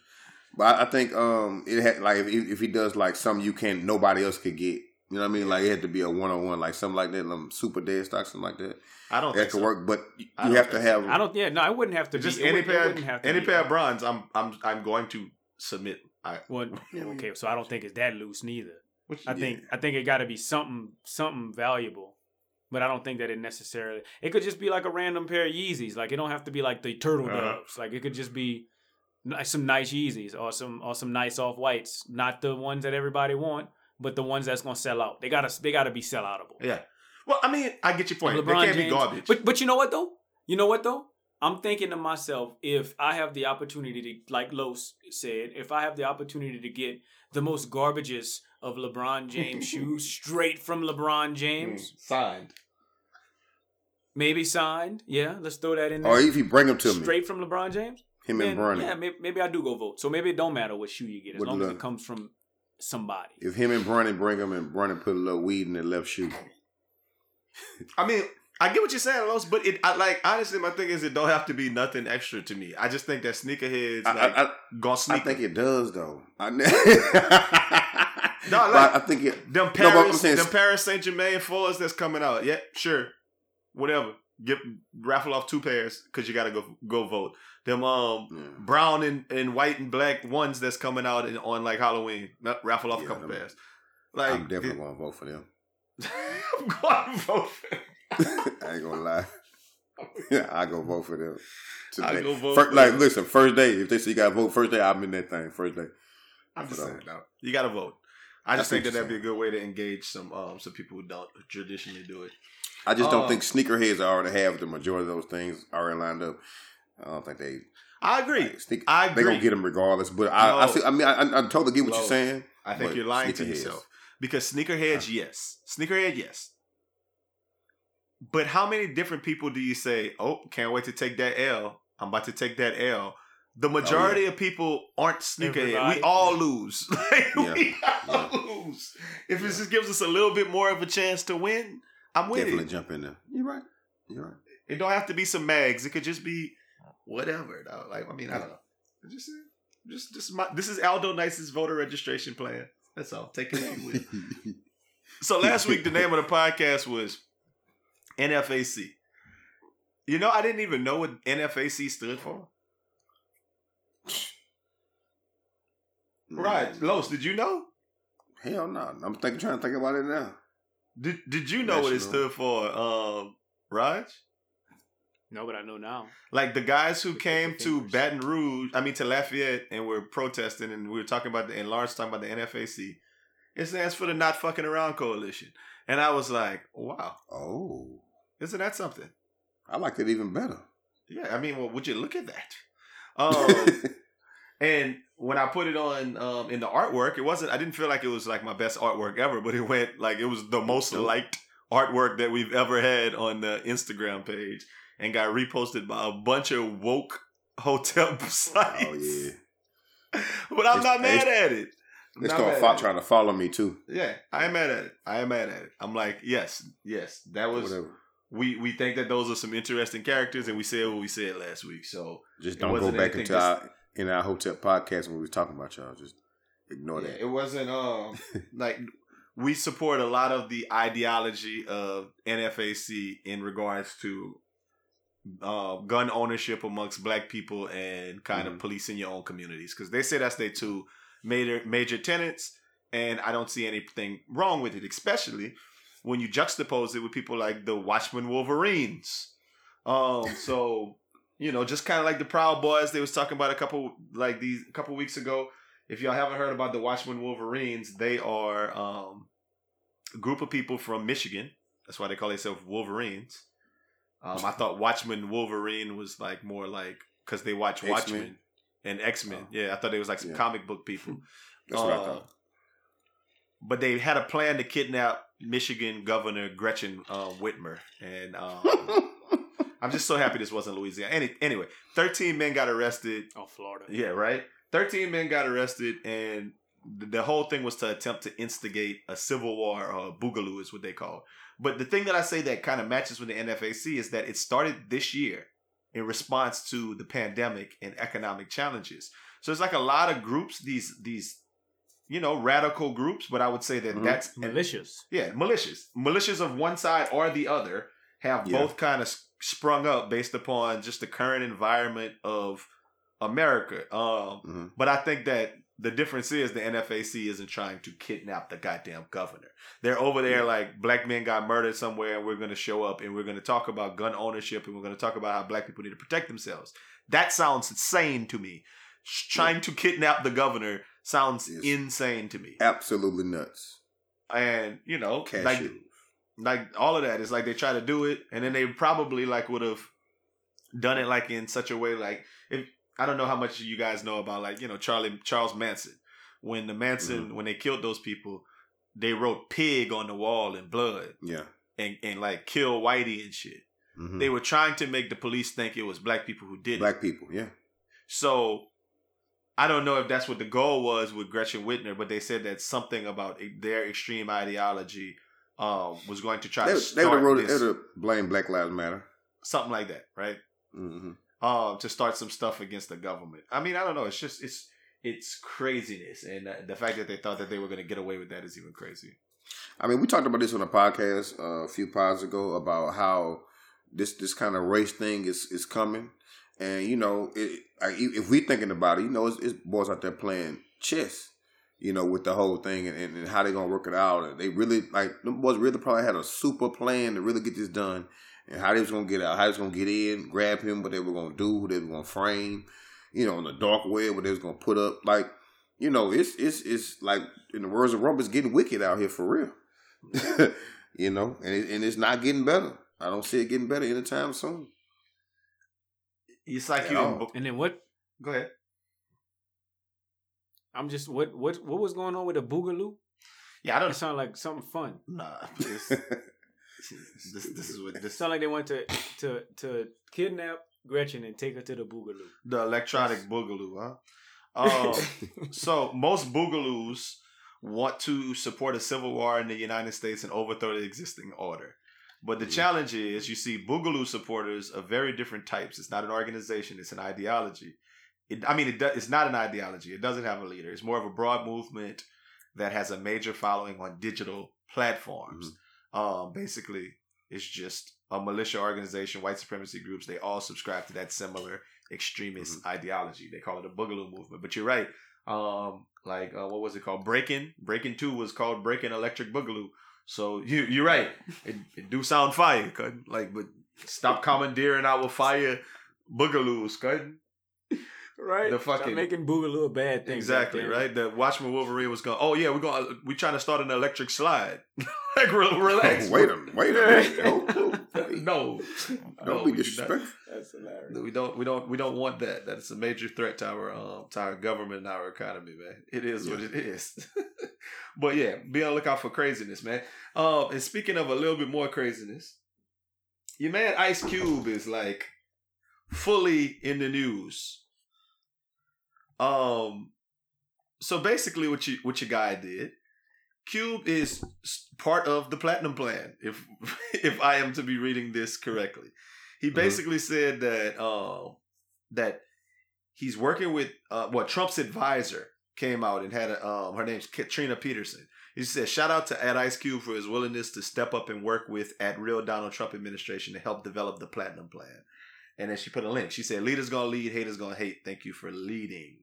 Fifteen. But I, I think um it had like if, if he does like something you can't nobody else could get. You know what I mean? Like it had to be a one on one, like something like that, um, super dead stock, something like that. I don't That think could so. work, but you have to think so. have. I don't. Yeah, no, I wouldn't have to Just be. any would- pair, wouldn't have to any be. pair of bronze. I'm I'm I'm going to submit. I Well, okay, so I don't think it's that loose neither. which, I think I think it got to be something something valuable, but I don't think that it necessarily. It could just be like a random pair of Yeezys. Like it don't have to be like the turtle Uh-huh. doves. Like it could just be ni- some nice Yeezys or some or some nice off whites. Not the ones that everybody want, but the ones that's gonna sell out. They gotta they gotta be sell outable. Yeah. Well, I mean, I get your point. LeBron they can't James- be garbage. But but you know what though? You know what though? I'm thinking to myself, if I have the opportunity to, like Los said, if I have the opportunity to get the most garbages of LeBron James shoes straight from LeBron James, hmm, signed. maybe signed, yeah, let's throw that in there. or if you bring them to me, straight from LeBron James, him then, and Bernie. yeah, maybe, maybe I do go vote. So maybe it don't matter what shoe you get as What long as it comes from somebody. If him and Bernie bring them and Bernie put a little weed in their left shoe. I mean, I get what you're saying, Los, but it, I like honestly, my thing is it don't have to be nothing extra to me. I just think that sneakerheads I, like I, I, gonna sneak. I think it does though. I, No, like- I think it. them No, I'm Paris, saying- them Paris Saint Germain fours that's coming out. Yeah, sure, whatever. Get raffle off two pairs because you got to go go vote. Them um Yeah. brown and, and white and black ones that's coming out in, on like Halloween. Not- Raffle off Yeah, a couple them- pairs. Like I'm definitely going to vote for them. I'm going to vote. For them. I ain't gonna lie. Yeah, I go vote for them. I Today. go vote Fir- for like, them. listen, first day. If they say you got to vote first day, I'm in that thing. First day. I'm just saying, um, no. You got to vote. I I just think that that'd be a good way to engage some um some people who don't traditionally do it. I just don't Uh, think sneakerheads already have the majority of those things already lined up. I don't think they. I agree. like, sneak, I They gonna get them regardless. But I, I, see, I mean, I, I, I totally get what No. you're saying. I think you're lying to yourself Because sneakerheads, yes. Sneakerhead, yes. But how many different people do you say, oh, can't wait to take that L? I'm about to take that L. The majority of people aren't sneakerhead. We all lose. Like, Yeah. We all Yeah. lose. If it just gives us a little bit more of a chance to win, I'm with Definitely it. jump in there. You're right. You're right. It don't have to be some mags. It could just be whatever. Dog. Like I mean, I don't know. Just, just, just my. This is Aldo Nice's voter registration plan. That's all. Take it if you. So last week, the name of the podcast was NFAC. You know, I didn't even know what NFAC stood for. Mm. Right, Los, did you know? Hell no. I'm thinking, trying to think about it now. Did Did you know what it stood for, um, Raj? No, but I know now. Like the guys who With came to. Baton Rouge, I mean to Lafayette, and were protesting, and we were talking about the and Lawrence talking about the NFAC. It stands for the Not Fucking Around Coalition, and I was like, wow, Oh, isn't that something? I liked it even better. Yeah, I mean, well, would you look at that? Um, and when I put it on um, in the artwork, it wasn't. I didn't feel like it was like my best artwork ever, but it went like it was the most liked artwork that we've ever had on the Instagram page, and got reposted by a bunch of woke hotel sites. oh yeah. but I'm It's- not mad at it. They Not start fo- trying to follow me too. Yeah, I am mad at it. I am mad at it. I'm like, yes, yes, that was. Whatever. We we think that those are some interesting characters, and we said what we said last week. So Just don't go back into our in our hotel podcast when we was talking about y'all. Just ignore yeah, that. it wasn't um like we support a lot of the ideology of NFAC in regards to uh, gun ownership amongst black people and kind of Mhm. policing your own communities because they say that's their two major major tenets, and I don't see anything wrong with it, especially when you juxtapose it with people like the Watchmen Wolverines. Um, so you know, just kind of like the Proud Boys they was talking about a couple like these a couple weeks ago. If y'all haven't heard about the Watchmen Wolverines, they are um, a group of people from Michigan. That's why they call themselves Wolverines. Um, I thought Watchmen Wolverine was like more like because they watch X-Men? Watchmen and X Men. Oh. Yeah, I thought they was like some Yeah. comic book people. That's what I Uh, thought. But they had a plan to kidnap Michigan Governor Gretchen uh, Whitmer, and um, I'm just so happy this wasn't Louisiana. Any, anyway, 13 men got arrested. Oh, Florida. Yeah, right. 13 men got arrested, and the, the whole thing was to attempt to instigate a civil war, or a boogaloo is what they call it. But the thing that I say that kind of matches with the NFAC is that it started this year in response to the pandemic and economic challenges. So it's like a lot of groups, these these you know radical groups, but I would say that Mhm. that's Malicious. yeah, malicious. Militias of one side or the other have Yeah. both kind of sprung up based upon just the current environment of America. Um, Mhm. but I think that the difference is the NFAC isn't trying to kidnap the goddamn governor. They're over there Yeah. like black men got murdered somewhere, and we're going to show up and we're going to talk about gun ownership and we're going to talk about how black people need to protect themselves. That sounds insane to me. Trying to kidnap the governor sounds Yes. insane to me. Absolutely nuts. And you know, Cashew. like like all of that is like they try to do it and then they probably like would have done it like in such a way like if I don't know how much you guys know about like you know Charlie Charles Manson when the Manson Mm-hmm. when they killed those people they wrote pig on the wall in blood yeah. and and like kill Whitey and shit Mhm. they were trying to make the police think it was black people who did it Black people. Yeah. so I don't know if that's what the goal was with Gretchen Whitmer, but they said that something about their extreme ideology um, was going to try They, to they would have wrote it. this- They would have blamed Black Lives Matter. something like that, right? hmm Um, to start some stuff against the government. I mean, I don't know. It's just it's it's craziness, and uh, the fact that they thought that they were going to get away with that is even crazy. I mean, we talked about this on a podcast uh, a few pods ago about how this this kind of race thing is is coming, and you know, it, like, if we thinking about it, you know, it's, it's boys out there playing chess, you know, with the whole thing and, and, and how they're gonna work it out, and they really like them boys really probably had a super plan to really get this done, and how they was gonna get out, how they was gonna get in, grab him, what they were gonna do, who they were gonna frame, you know, on the dark web, what they was gonna put up, like. You know, it's it's it's like in the words of Rump, it's getting wicked out here for real. you know, and it, and it's not getting better. I don't see it getting better anytime soon. It's like you. At didn't all. And then what? Go ahead. I'm just what what what was going on with the Boogaloo? Yeah, I don't. sounded like something fun. Nah, this this is what this sounded like they went to to to kidnap Gretchen and take her to the Boogaloo. the electronic boogaloo, huh? Um, so most boogaloos want to support a civil war in the United States and overthrow the existing order. But the Mhm. challenge is you see boogaloo supporters of very different types. It's not an organization, it's an ideology. It, I mean, it do, it's not an ideology. It doesn't have a leader. It's more of a broad movement that has a major following on digital platforms. Um, basically, it's just a militia organization, white supremacy groups. They all subscribe to that similar extremist ideology. They call it a boogaloo movement. But you're right. Um, like uh, what was it called? Breaking. Breaking Two was called Breaking Electric Boogaloo. So you you're right. It, it do sound fire, cut. Like, but stop commandeering our fire boogaloos, cut. Right. The Stop fucking- making Boogaloo a bad thing. Exactly right. The Watchmen Wolverine was going. Oh yeah, we're going. We trying to start an electric slide. like re- relax. wait a minute. Wait a minute. Oh, oh, no, Don't no, be we do not. disrespectful. That's hilarious. We don't. We don't. We don't want that. That's a major threat to our um to our government and our economy, man. It is what it is. but yeah, be on the lookout for craziness, man. Um, and speaking of a little bit more craziness, your man Ice Cube is like fully in the news. Um, so basically, what you what your guy did, Cube is part of the Platinum Plan. If if I am to be reading this correctly, he Mhm. basically said that um that he's working with uh what Trump's advisor came out and had a um her name's Katrina Pierson. He said shout out to at Ice Cube for his willingness to step up and work with at real Donald Trump administration to help develop the Platinum Plan. And then she put a link. She said, "Leaders gonna lead, haters gonna hate. Thank you for leading."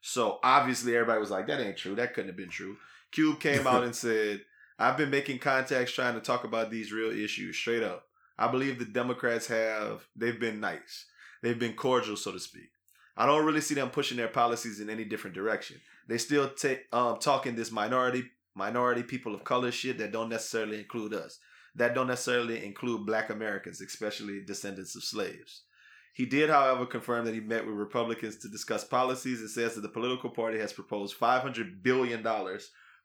So obviously, everybody was like, "That ain't true. That couldn't have been true." Cube came out and said, "I've been making contacts trying to talk about these real issues straight up. I believe the Democrats have they've been nice. They've been cordial, so to speak. I don't really see them pushing their policies in any different direction. They still take um talking this minority minority people of color shit that don't necessarily include us. That don't necessarily include black Americans, especially descendants of slaves. He did, however, confirm that he met with Republicans to discuss policies and says that the political party has proposed $500 billion,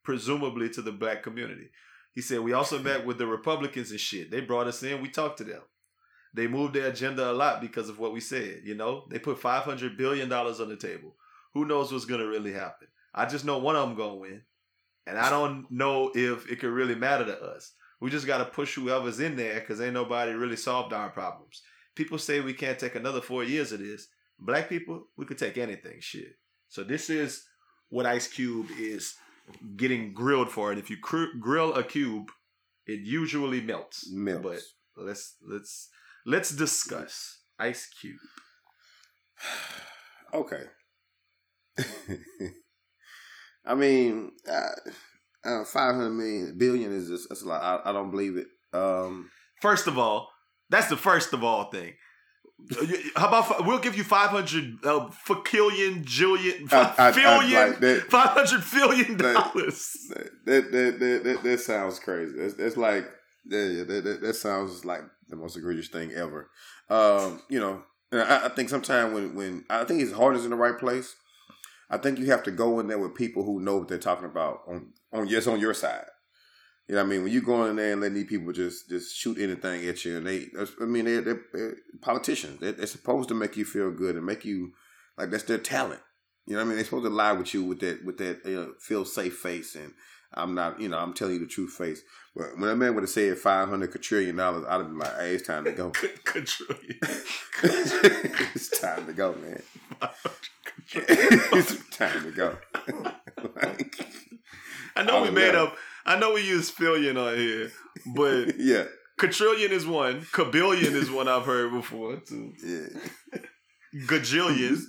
presumably to the black community. He said, We also met with the Republicans and shit. They brought us in, we talked to them. They moved their agenda a lot because of what we said, you know? They put $500 billion on the table. Who knows what's going to really happen? I just know one of them going to win. And I don't know if it could really matter to us. We just got to push whoever's in there because ain't nobody really solved our problems. People say we can't take another four years of this. Black people, we could take anything. Shit. So this is what Ice Cube is getting grilled for. And if you cr- grill a cube, it usually melts. Melts. But let's let's let's discuss Ice Cube. Okay. I mean, uh, uh, five hundred million billion is just that's a lot. I, I don't believe it. Um, First of all, that's the first of all thing. How about we'll give you five hundred uh, fakillion, jillion, five hundred billion That- dollars. that, that, that, that, that sounds crazy. It's, it's like that, that, sounds like the most egregious thing ever. Um, you know, I, I think sometimes when when I think his heart is in the right place, I think you have to go in there with people who know what they're talking about on on yes on your side. You know what I mean? When you go in there and let these people just just shoot anything at you, and they, I mean, they're, they're, they're politicians. They're, they're supposed to make you feel good and make you like that's their talent. You know what I mean? They're supposed to lie with you with that with that you know, feel safe face, and I'm not, you know, I'm telling you the truth face. But when a man would have said five hundred quadrillion dollars, I'd have been like, hey, it's time to go. Quadrillion. it's time to go, man. it's time to go. Like, I know I we made love- up. I know we use fillion on here, but yeah, quadrillion is one. Cabillion is one I've heard before too. yeah. Gajillion.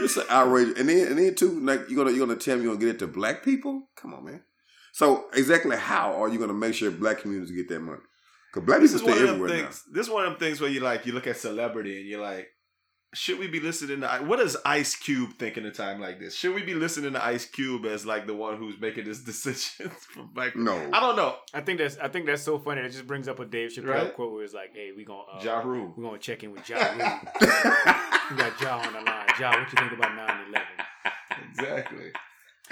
It's an outrage, and then and then too, like you're gonna you're gonna tell me you're gonna get it to black people? Come on, man. So exactly how are you gonna make sure black communities get that money? Because black This people is stay one of them everywhere things. This is one of them things where you like you look at celebrity and you're like, should we be listening to what does Ice Cube think in a time like this? Should we be listening to Ice Cube as like the one who's making this decision for black? now. I don't know. I think that's I think that's so funny. It just brings up a Dave Chappelle Right? quote where it's like, "Hey, we gonna uh, Ja Rule. we gonna check in with Ja Rule. we got Ja on the line. Ja, what you think about 9-11? Exactly.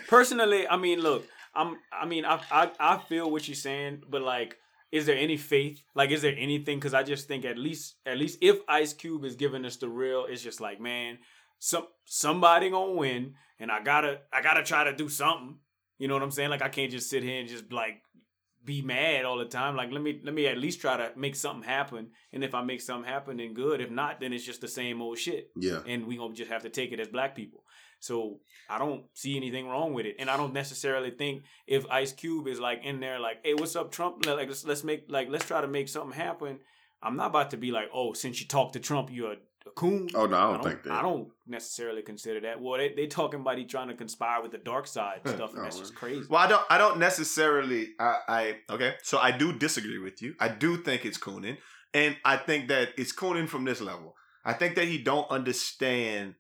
Personally, I mean, look, I'm. I mean, I, I I feel what you're saying, but like, is there any faith? Like, is there anything? Because I just think at least at least if Ice Cube is giving us the real, it's just like, man, some somebody gonna win, and I gotta I gotta try to do something. You know what I'm saying? Like, I can't just sit here and just like be mad all the time. Like let me let me at least try to make something happen. And if I make something happen, then good. If not, then it's just the same old shit. Yeah. And we gonna just have to take it as black people. So I don't see anything wrong with it. And I don't necessarily think if Ice Cube is like in there like, hey, what's up, Trump? Like let's let's make like let's try to make something happen. I'm not about to be like, oh, since you talked to Trump, you're a, a coon. Oh no, I don't, think that. I don't necessarily consider that. Well, they they talking about he trying to conspire with the dark side and stuff, and Oh, that's just crazy. Well, I don't. I don't necessarily. I, I. Okay. So I do disagree with you. I do think it's cooning, and I think that it's cooning from this level. I think that he don't understand,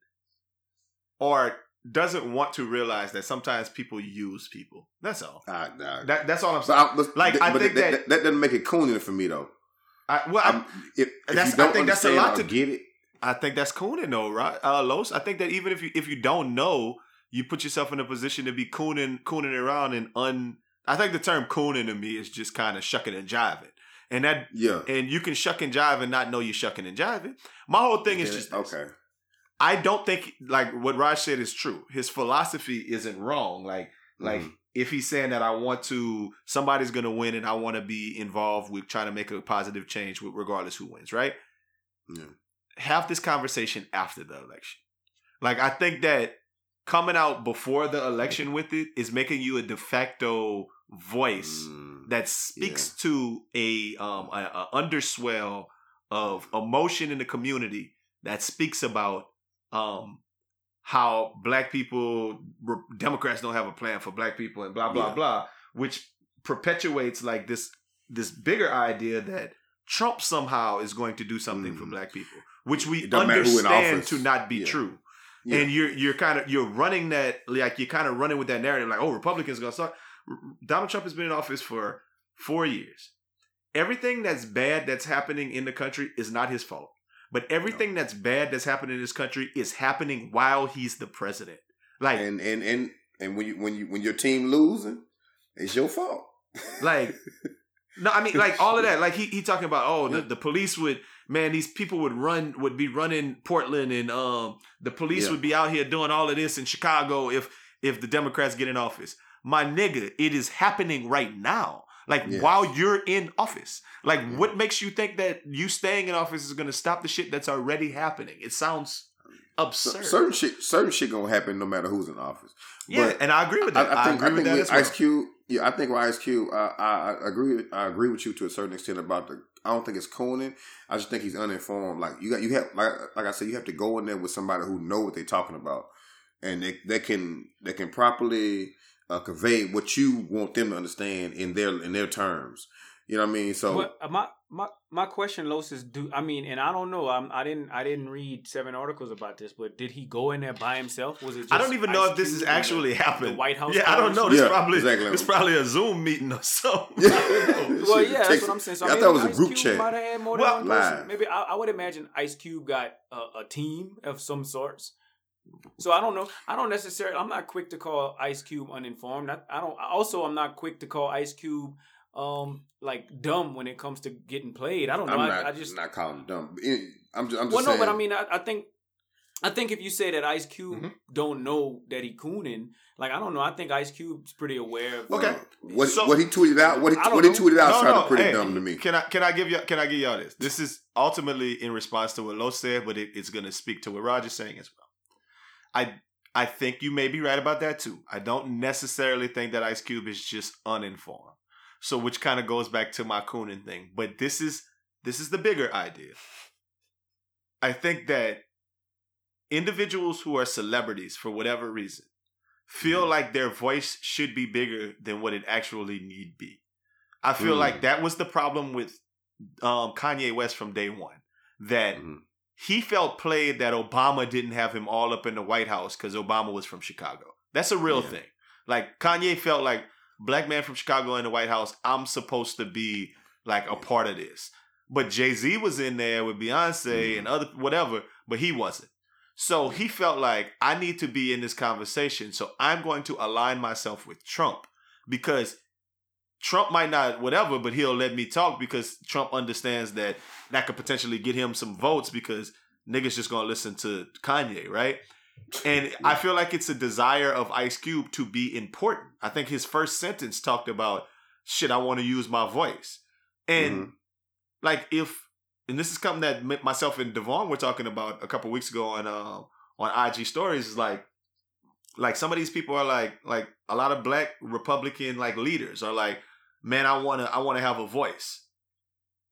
or doesn't want to realize that sometimes people use people. That's all. Nah. That, that's all I'm saying. I, Like, I but think that, that- that, doesn't make it cooning for me though. I, well, I, I'm, if, if you don't I think that's a lot to- get it. I think that's cooning though, right? Uh, Los. I think that even if you if you don't know, you put yourself in a position to be cooning cooning around and un. I think the term cooning to me is just kind of shucking and jiving, and that Yeah. and you can shuck and jive and not know you're shucking and jiving. My whole thing is Yeah, just this. okay. I don't think like what Raj said is true. His philosophy isn't wrong. Like like Mhm. if he's saying that I want to somebody's gonna win and I want to be involved with trying to make a positive change with regardless who wins, right? Yeah. Have this conversation after the election. Like I think that coming out before the election with it is making you a de facto voice Mm. that speaks to a um a, a underswell of emotion in the community that speaks about um how black people re- democrats don't have a plan for black people and blah blah Yeah. blah which perpetuates like this this bigger idea that trump somehow is going to do something for Mm. black people which we It doesn't matter who in understand to not be Yeah. true Yeah. and you're you're kind of you're running that like you're kind of running with that narrative like oh republicans gonna start donald trump has been in office for four years everything that's bad that's happening in the country is not his fault but everything that's bad that's happened in this country is happening while he's the president. Like and and and and when you when you when your team losing, it's your fault. like no i mean like all of that. Like he, he talking about oh the, the police would man these people would run would be running portland and um the police Yeah. would be out here doing all of this in chicago if if the democrats get in office. My nigga it is happening right now like Yeah. while you're in office like Yeah. what makes you think that you staying in office is going to stop the shit that's already happening it sounds absurd certain shit, certain shit gonna happen no matter who's in office. yeah But and i agree with that I, I think agree I with think that with well. Ice Cube. Yeah, I think with Ice Cube, I, I, I agree. I agree with you to a certain extent about the. I don't think it's cooning. I just think he's uninformed. Like you got, you have, like, like I said, you have to go in there with somebody who know what they're talking about, and they they can they can properly uh, convey what you want them to understand in their in their terms. You know what I mean? So But uh, my my my question, Los, is do I mean, and I don't know. I'm, I didn't I didn't read seven articles about this, but did he go in there by himself? Was it? Just I don't even know if this Cube is actually happened. The White House. Yeah, I don't know. guys? This Yeah, probably exactly. it's probably a Zoom meeting or something. Well, yeah, that's what I'm saying. So I I, thought it was a group Cube chat. Might have had more Well, than one person. Maybe I, I would imagine Ice Cube got a, a team of some sorts. So I don't know. I don't necessarily. I'm not quick to call Ice Cube uninformed. I, I don't. Also, I'm not quick to call Ice Cube um like dumb when it comes to getting played. I don't know. I'm not I just not calling him dumb. I'm just, I'm just well, saying. no, but I mean, I, I think, I think if you say that Ice Cube Mhm. don't know that he cooning, like I don't know, I think Ice Cube's pretty aware. Of, Okay. Uh, what So- what he tweeted out, what he I don't what he tweeted out No, sounded no, pretty hey, dumb to me. Can I can I give you can I give y'all this? This is ultimately in response to what Lo said, but it, it's going to speak to what Roger's saying as well. I I think you may be right about that too. I don't necessarily think that Ice Cube is just uninformed. So which kind of goes back to my cooning thing. But this is this is the bigger idea. I think that individuals who are celebrities for whatever reason feel like their voice should be bigger than what it actually need be. I feel Mm. like that was the problem with um, Kanye West from day one. That Mhm. He felt played that Obama didn't have him all up in the White House because Obama was from Chicago. That's a real Yeah. thing. Like Kanye felt like black man from Chicago in the White House. I'm supposed to be like a part of this. But Jay Z was in there with Beyonce Mhm. and other whatever, but he wasn't. So he felt like I need to be in this conversation. So I'm going to align myself with Trump because Trump might not whatever, but he'll let me talk because Trump understands that that could potentially get him some votes because niggas just gonna listen to Kanye, right? And I feel like it's a desire of Ice Cube to be important. I think his first sentence talked about shit. I want to use my voice, and Mhm. like if and this is something that myself and Devon were talking about a couple weeks ago on uh, on IG stories. Is like like some of these people are like like a lot of black Republican like leaders are like, man, I wanna I wanna have a voice.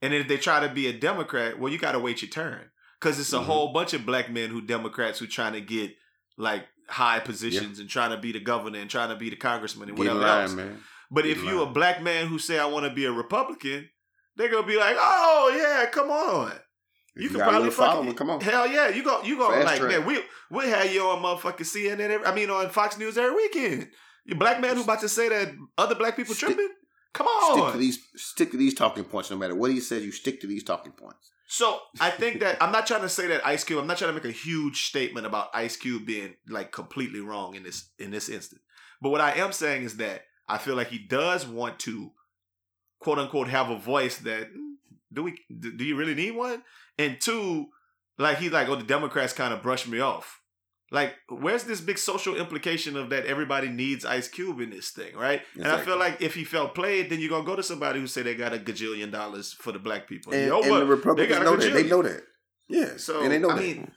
And if they try to be a Democrat, well, you gotta wait your turn. Cause it's a Mhm. whole bunch of black men who Democrats who trying to get like high positions and trying to be the governor and trying to be the congressman and Get whatever line, else. man. But Get if you a black man who say I want to be a Republican, they're gonna be like, oh yeah, come on. You, can probably fucking come on. Hell yeah, you go you go Fast like track. man, we we had you on motherfucking CNN. Every, I mean on Fox News every weekend. You black man who about to say that other black people Stick- tripping? Come Stick on. to these. Stick to these talking points. No matter what he says, you stick to these talking points. So I think that I'm not trying to say that Ice Cube. I'm not trying to make a huge statement about Ice Cube being like completely wrong in this in this instance. But what I am saying is that I feel like he does want to, quote unquote, have a voice that mm, do we do you really need one? And two, like he's like, oh, the Democrats kind of brushed me off. Like, where's this big social implication of that everybody needs Ice Cube in this thing, right? And I feel like if he felt played, then you're gonna go to somebody who say they got a gajillion dollars for the black people. And, You know and what? the Republicans know that. They know that. Yeah. So and they know I that. mean,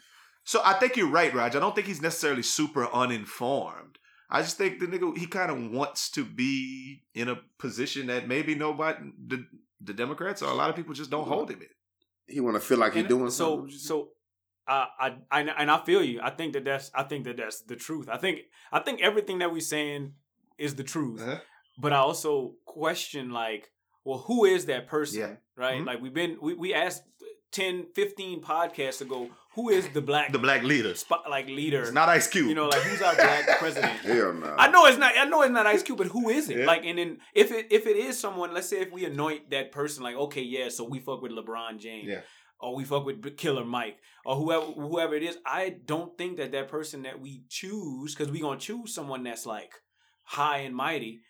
so I think you're right, Raj. I don't think he's necessarily super uninformed. I just think the nigga he kind of wants to be in a position that maybe nobody the the Democrats or a lot of people just don't hold him in. He want to feel like he's doing so something. so uh, I I and I feel you. I think that that's I think that that's the truth. I think I think everything that we're saying is the truth. Uh-huh. But I also question like, well, who is that person? Yeah. Right? Mhm. Like we've been we, we asked 10, 15 podcasts ago, who is the black The black leader spot like leader? It's not Ice Cube. you know, like who's our black president? Hell no. I know it's not. I know it's not Ice Cube, but who is it? Yeah. Like, and then if it if it is someone, let's say if we anoint that person, like, okay, yeah, so we fuck with LeBron James, Yeah. or we fuck with Killer Mike, or whoever whoever it is. I don't think that that person that we choose, because we gonna choose someone that's like high and mighty,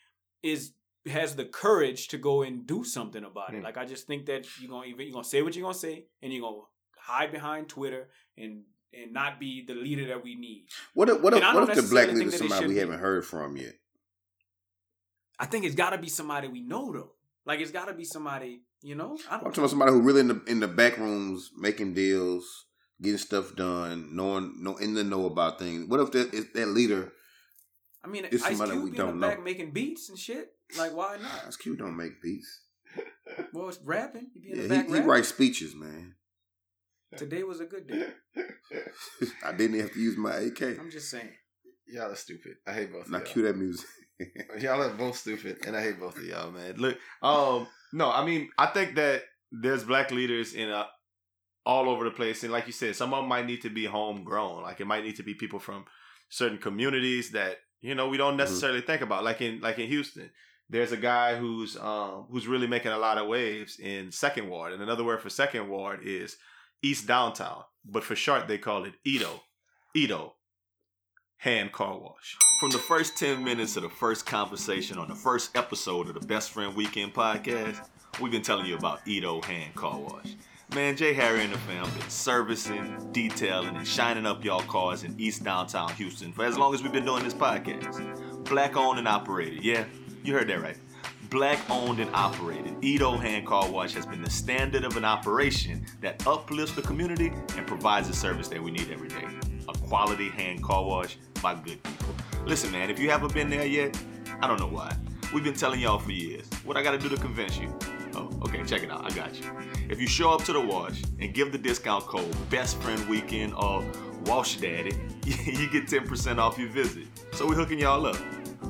is has the courage to go and do something about it. Hmm. Like, I just think that you're gonna you're gonna say what you're gonna say, and you're gonna hide behind Twitter and and not be the leader that we need. what if what if, what if the black leader it somebody we be. haven't heard from yet? I think it's got to be somebody we know though. Like it's got to be somebody, you know. I I'm don't talking about somebody who really in the in the back rooms making deals, getting stuff done, knowing know in the know about things. What if that is that leader? I mean, it's Ice somebody Cube we be in the don't back know. making beats and shit. Like why not? Ice Cube don't make beats. Well, it's rapping. He be in the Yeah, back he, he writes speeches, man. Today was a good day. I didn't have to use my AK. I'm just saying. Y'all are stupid. I hate both. Now of y'all. cue that music. Y'all are both stupid, and I hate both of y'all, man. Look, um, no, I mean, I think that there's black leaders in uh, all over the place, and like you said, some of them might need to be homegrown. Like it might need to be people from certain communities that you know we don't necessarily think about. Like in like in Houston, there's a guy who's um who's really making a lot of waves in Second Ward, and another word for Second Ward is East Downtown, but for short they call it EaDo. EaDo hand car wash. From the first 10 minutes of the first conversation on the first episode of the Best Friend Weekend podcast, we've been telling you about EaDo Hand Car Wash. Man, Jay Harry and the fam been servicing, detailing, and shining up y'all cars in East Downtown Houston for as long as we've been doing this podcast. Black owned and operated. Yeah, you heard that right. Black owned and operated, EaDo Hand Car Wash has been the standard of an operation that uplifts the community and provides the service that we need every day. A quality hand car wash by good people. Listen, man, if you haven't been there yet, I don't know why. We've been telling y'all for years. What I gotta do to convince you? Oh, okay, check it out. I got you. If you show up to the wash and give the discount code Best Friend Weekend or Wash Daddy, you get 10% off your visit. So we're hooking y'all up.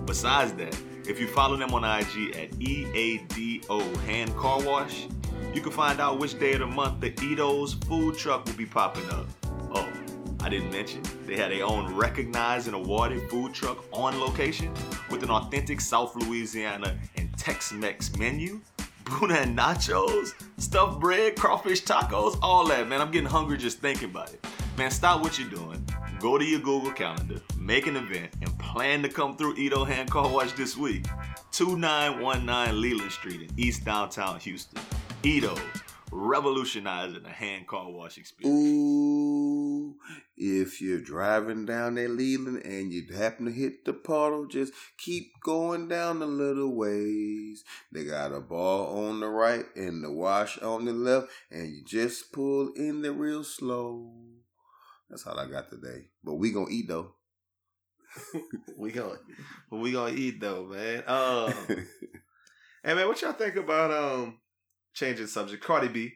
Besides that, if you follow them on IG at EADO Hand Car Wash, you can find out which day of the month the EaDo's food truck will be popping up. Oh, I didn't mention, they had their own recognized and awarded food truck on location with an authentic South Louisiana and Tex-Mex menu. boudin and nachos, stuffed bread, crawfish tacos, all that, man. I'm getting hungry just thinking about it. Man, stop what you're doing. Go to your Google Calendar, make an event, and plan to come through EaDo Hand Car Wash this week. 2919 Leeland Street in East Downtown Houston. EaDo, revolutionizing the hand car wash experience. Ooh, if you're driving down that Leeland and you happen to hit the puddle, just keep going down a little ways. They got a bar on the right and the wash on the left, and you just pull in there real slow. That's all I got today. But we gonna eat though. we gonna, we gonna eat though, man. Um, hey man, what y'all think about um changing subject? Cardi B,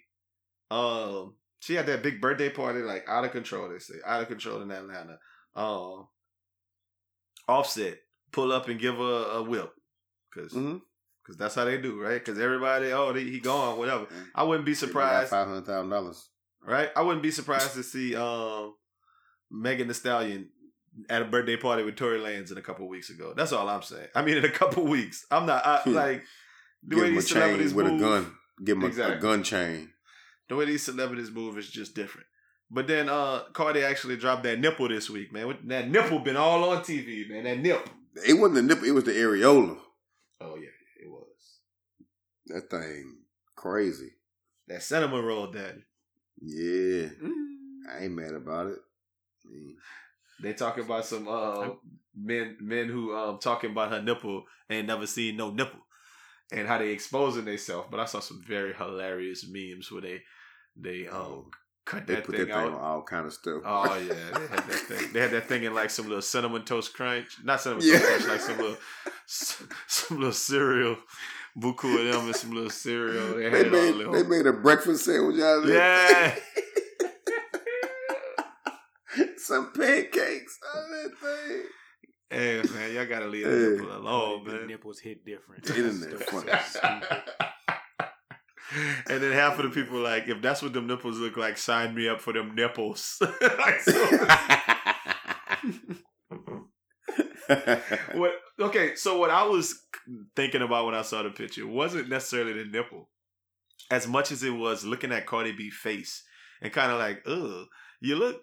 um, she had that big birthday party, like out of control. They say out of control in Atlanta. Um, Offset pull up and give her a whip, because Mm-hmm. cause that's how they do, right? Because everybody, oh, they, he gone, whatever. I wouldn't be surprised, Five hundred thousand dollars. right? I wouldn't be surprised to see um Megan Thee Stallion at a birthday party with Tory Lanez in a couple weeks ago. That's all I'm saying. I mean, in a couple weeks. I'm not I, like the Give way these celebrities with move. a gun. Give him Exactly. a gun chain. The way these celebrities move is just different. But then uh Cardi actually dropped that nipple this week, man. That nipple been all on TV, man. That nip. It wasn't the nipple. It was the areola. Oh yeah, it was. That thing crazy. That cinnamon roll daddy. Yeah, Mm. I ain't mad about it. They talking about some uh men men who um talking about her nipple and never seen no nipple and how they exposing themselves. But I saw some very hilarious memes where they they um cut They that put thing that thing out. on all kind of stuff. Oh yeah, they had that thing. They had that thing in like some little cinnamon toast crunch, not cinnamon Yeah. toast crunch, like some little some little cereal. Buku of them and some little cereal. They had they it all made they made a breakfast sandwich out of it. Yeah. Some pancakes out of that thing. Hey man, y'all gotta leave that Hey. nipple alone, the nipples hit different. Get in there, Still fuck. stupid. and then half of the people like, if that's what them nipples look like, sign me up for them nipples. Like, so- what? Okay, so what I was thinking about when I saw the picture wasn't necessarily the nipple, as much as it was looking at Cardi B face and kind of like, ugh, you look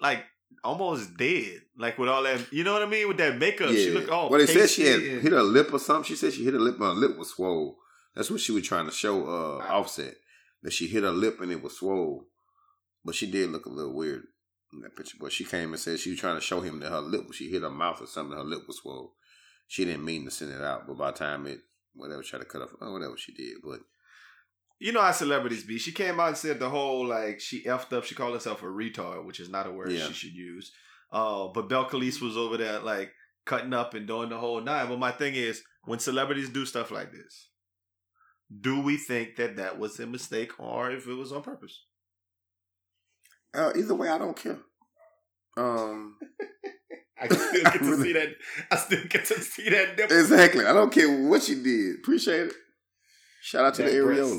like almost dead, like with all that, you know what I mean, with that makeup. She looked all. well, they said she had and- hit her lip or something. She said she hit her lip, and her lip was swole. That's what she was trying to show uh, Offset that she hit her lip and it was swole. But she did look a little weird in that picture. But she came and said she was trying to show him that her lip, she hit her mouth or something. Her lip was swole. She didn't mean to send it out, but by the time it, whatever, tried to cut off, oh, whatever she did, but You know how celebrities be. She came out and said the whole like she effed up. She called herself a retard, which is not a word Yeah. she should use. Uh, but Belcalis was over there like cutting up and doing the whole nine. But my thing is, when celebrities do stuff like this, do we think that that was a mistake or if it was on purpose? uh, either way, I don't care. Um, I still get to see that. I still get to see that. nipple. exactly. I don't care what she did. Appreciate it. Shout out to That the breast.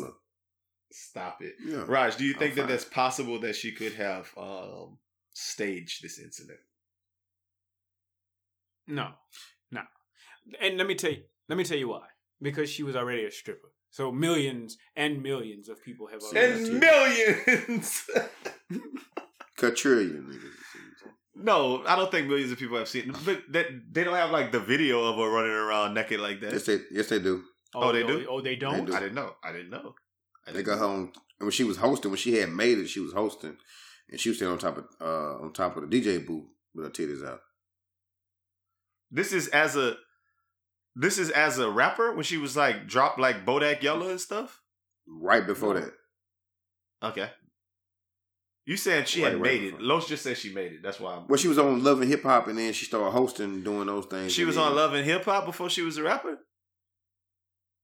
Areola. Stop it, Yeah. Raj. Do you think that fine. that's possible that she could have um, staged this incident? No, no. And let me tell you, let me tell you why. Because she was already a stripper. So millions and millions of people have already And seen- millions. Quadrillion niggas. No, I don't think millions of people have seen it. But that they don't have like the video of her running around naked like that. Yes, they yes they do. Oh, they do? Oh, they don't. do. I didn't know. I didn't know. I They got her on when she was hosting. When she had made it, she was hosting, and she was standing on top of uh on top of the DJ booth with her titties out. This is as a this is as a rapper when she was like dropped like Bodak Yellow and stuff. Right before No. that, Okay. You saying she Right, had right made it. before. Los just said she made it. That's why I'm well, she was on Love and Hip Hop, and then she started hosting, doing those things. She was then- on Love and Hip Hop before she was a rapper?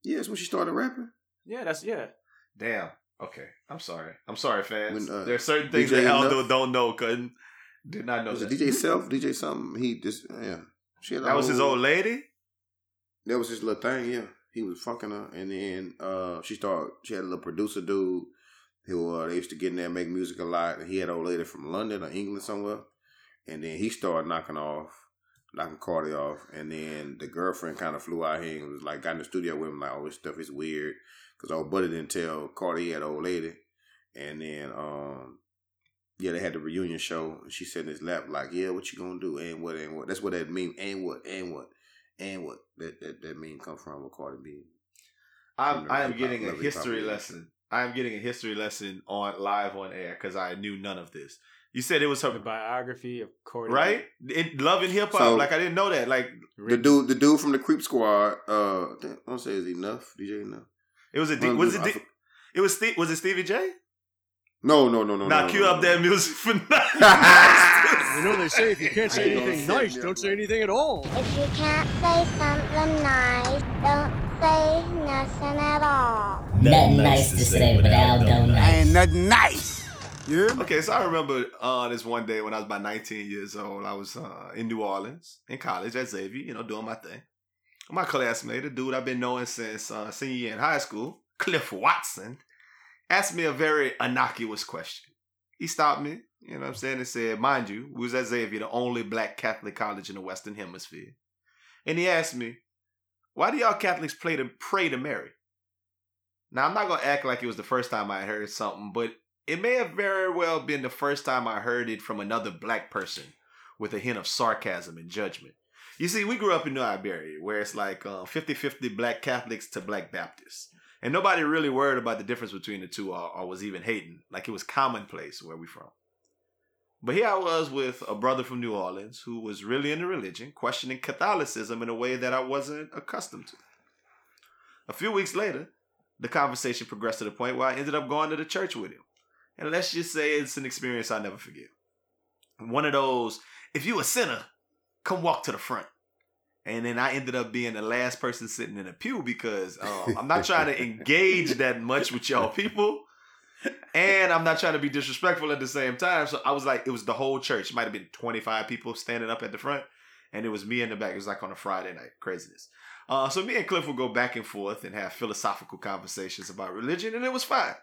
Yeah, that's when she started rapping. Yeah, that's yeah. Damn. Okay. I'm sorry. I'm sorry, fans. When, uh, there are certain things DJ that Aldo Enough- don't know. Couldn't did not know Was that. DJ Self, DJ something? He just yeah. She had that was his old lady? That was his little thing, yeah. He was fucking her, and then uh, she started. She had a little producer dude who uh, they used to get in there and make music a lot. And he had an old lady from London or England somewhere, and then he started knocking off, knocking Cardi off, and then the girlfriend kind of flew out here and was like got in the studio with him like, "Oh, this stuff is weird," because old buddy didn't tell Cardi he had an old lady, and then um. Yeah, they had the reunion show, and she said in his lap, like, "Yeah, what you gonna do? And what? And what? That's what that mean. And what? And what? And what that that, that meme come from with Cardi B. I'm, I am Hip-hop, getting a history music. lesson. I am getting a history lesson on live on air because I knew none of this. You said it was her The biography of Cordy. right in love and hip hop. So- like I didn't know that. Like The dude, the dude from the Creep Squad. Uh, I I don't say is enough. DJ enough. It was a D, One was dude, it I D, it was Steve, was it Stevie J? No, no, no, no. now no, cue no, up no, that music for You nice. know they say if you can't say anything gonna nice, don't say anything at all. If you can't say something nice, don't say nothing at all. Nothing nice to say without no nice. Ain't nothing nice. Yeah. Okay, so I remember uh, this one day when I was about 19 years old. I was uh, in New Orleans, in college at Xavier, you know, doing my thing. My classmate, a dude I've been knowing since uh, senior year in high school, Cliff Watson, asked me a very innocuous question. He stopped me, you know what I'm saying, and said, mind you, was at Xavier, the only black Catholic college in the Western Hemisphere. And he asked me, why do y'all Catholics play to pray to Mary? Now, I'm not going to act like it was the first time I heard something, but it may have very well been the first time I heard it from another black person with a hint of sarcasm and judgment. You see, we grew up in New Iberia, where it's like uh, 50 50 black Catholics to black Baptists. And nobody really worried about the difference between the two or, or was even hating. Like it was commonplace where we from. But here I was with a brother from New Orleans who was really into religion, questioning Catholicism in a way that I wasn't accustomed to. A few weeks later, the conversation progressed to the point where I ended up going to the church with him. And let's just say it's an experience I'll never forget. One of those, if you a sinner, come walk to the front. And then I ended up being the last person sitting in a pew because um, I'm not trying to engage that much with y'all people. And I'm not trying to be disrespectful at the same time. So I was like, it was the whole church. It might have been 25 people standing up at the front. And it was me in the back. It was like on a Friday night. Craziness. Uh, so me and Cliff would go back and forth and have philosophical conversations about religion, and it was fine.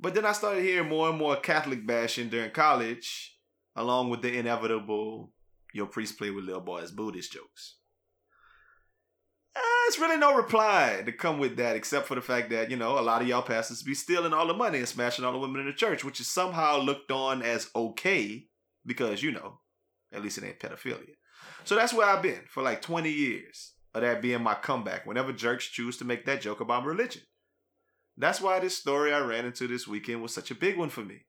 But then I started hearing more and more Catholic bashing during college, along with the inevitable your priest play with little boys Buddhist jokes. Uh, it's really no reply to come with that, except for the fact that, you know, a lot of y'all pastors be stealing all the money and smashing all the women in the church, which is somehow looked on as okay because, you know, at least it ain't pedophilia. So that's where I've been for like 20 years of that being my comeback whenever jerks choose to make that joke about religion. That's why this story I ran into this weekend was such a big one for me.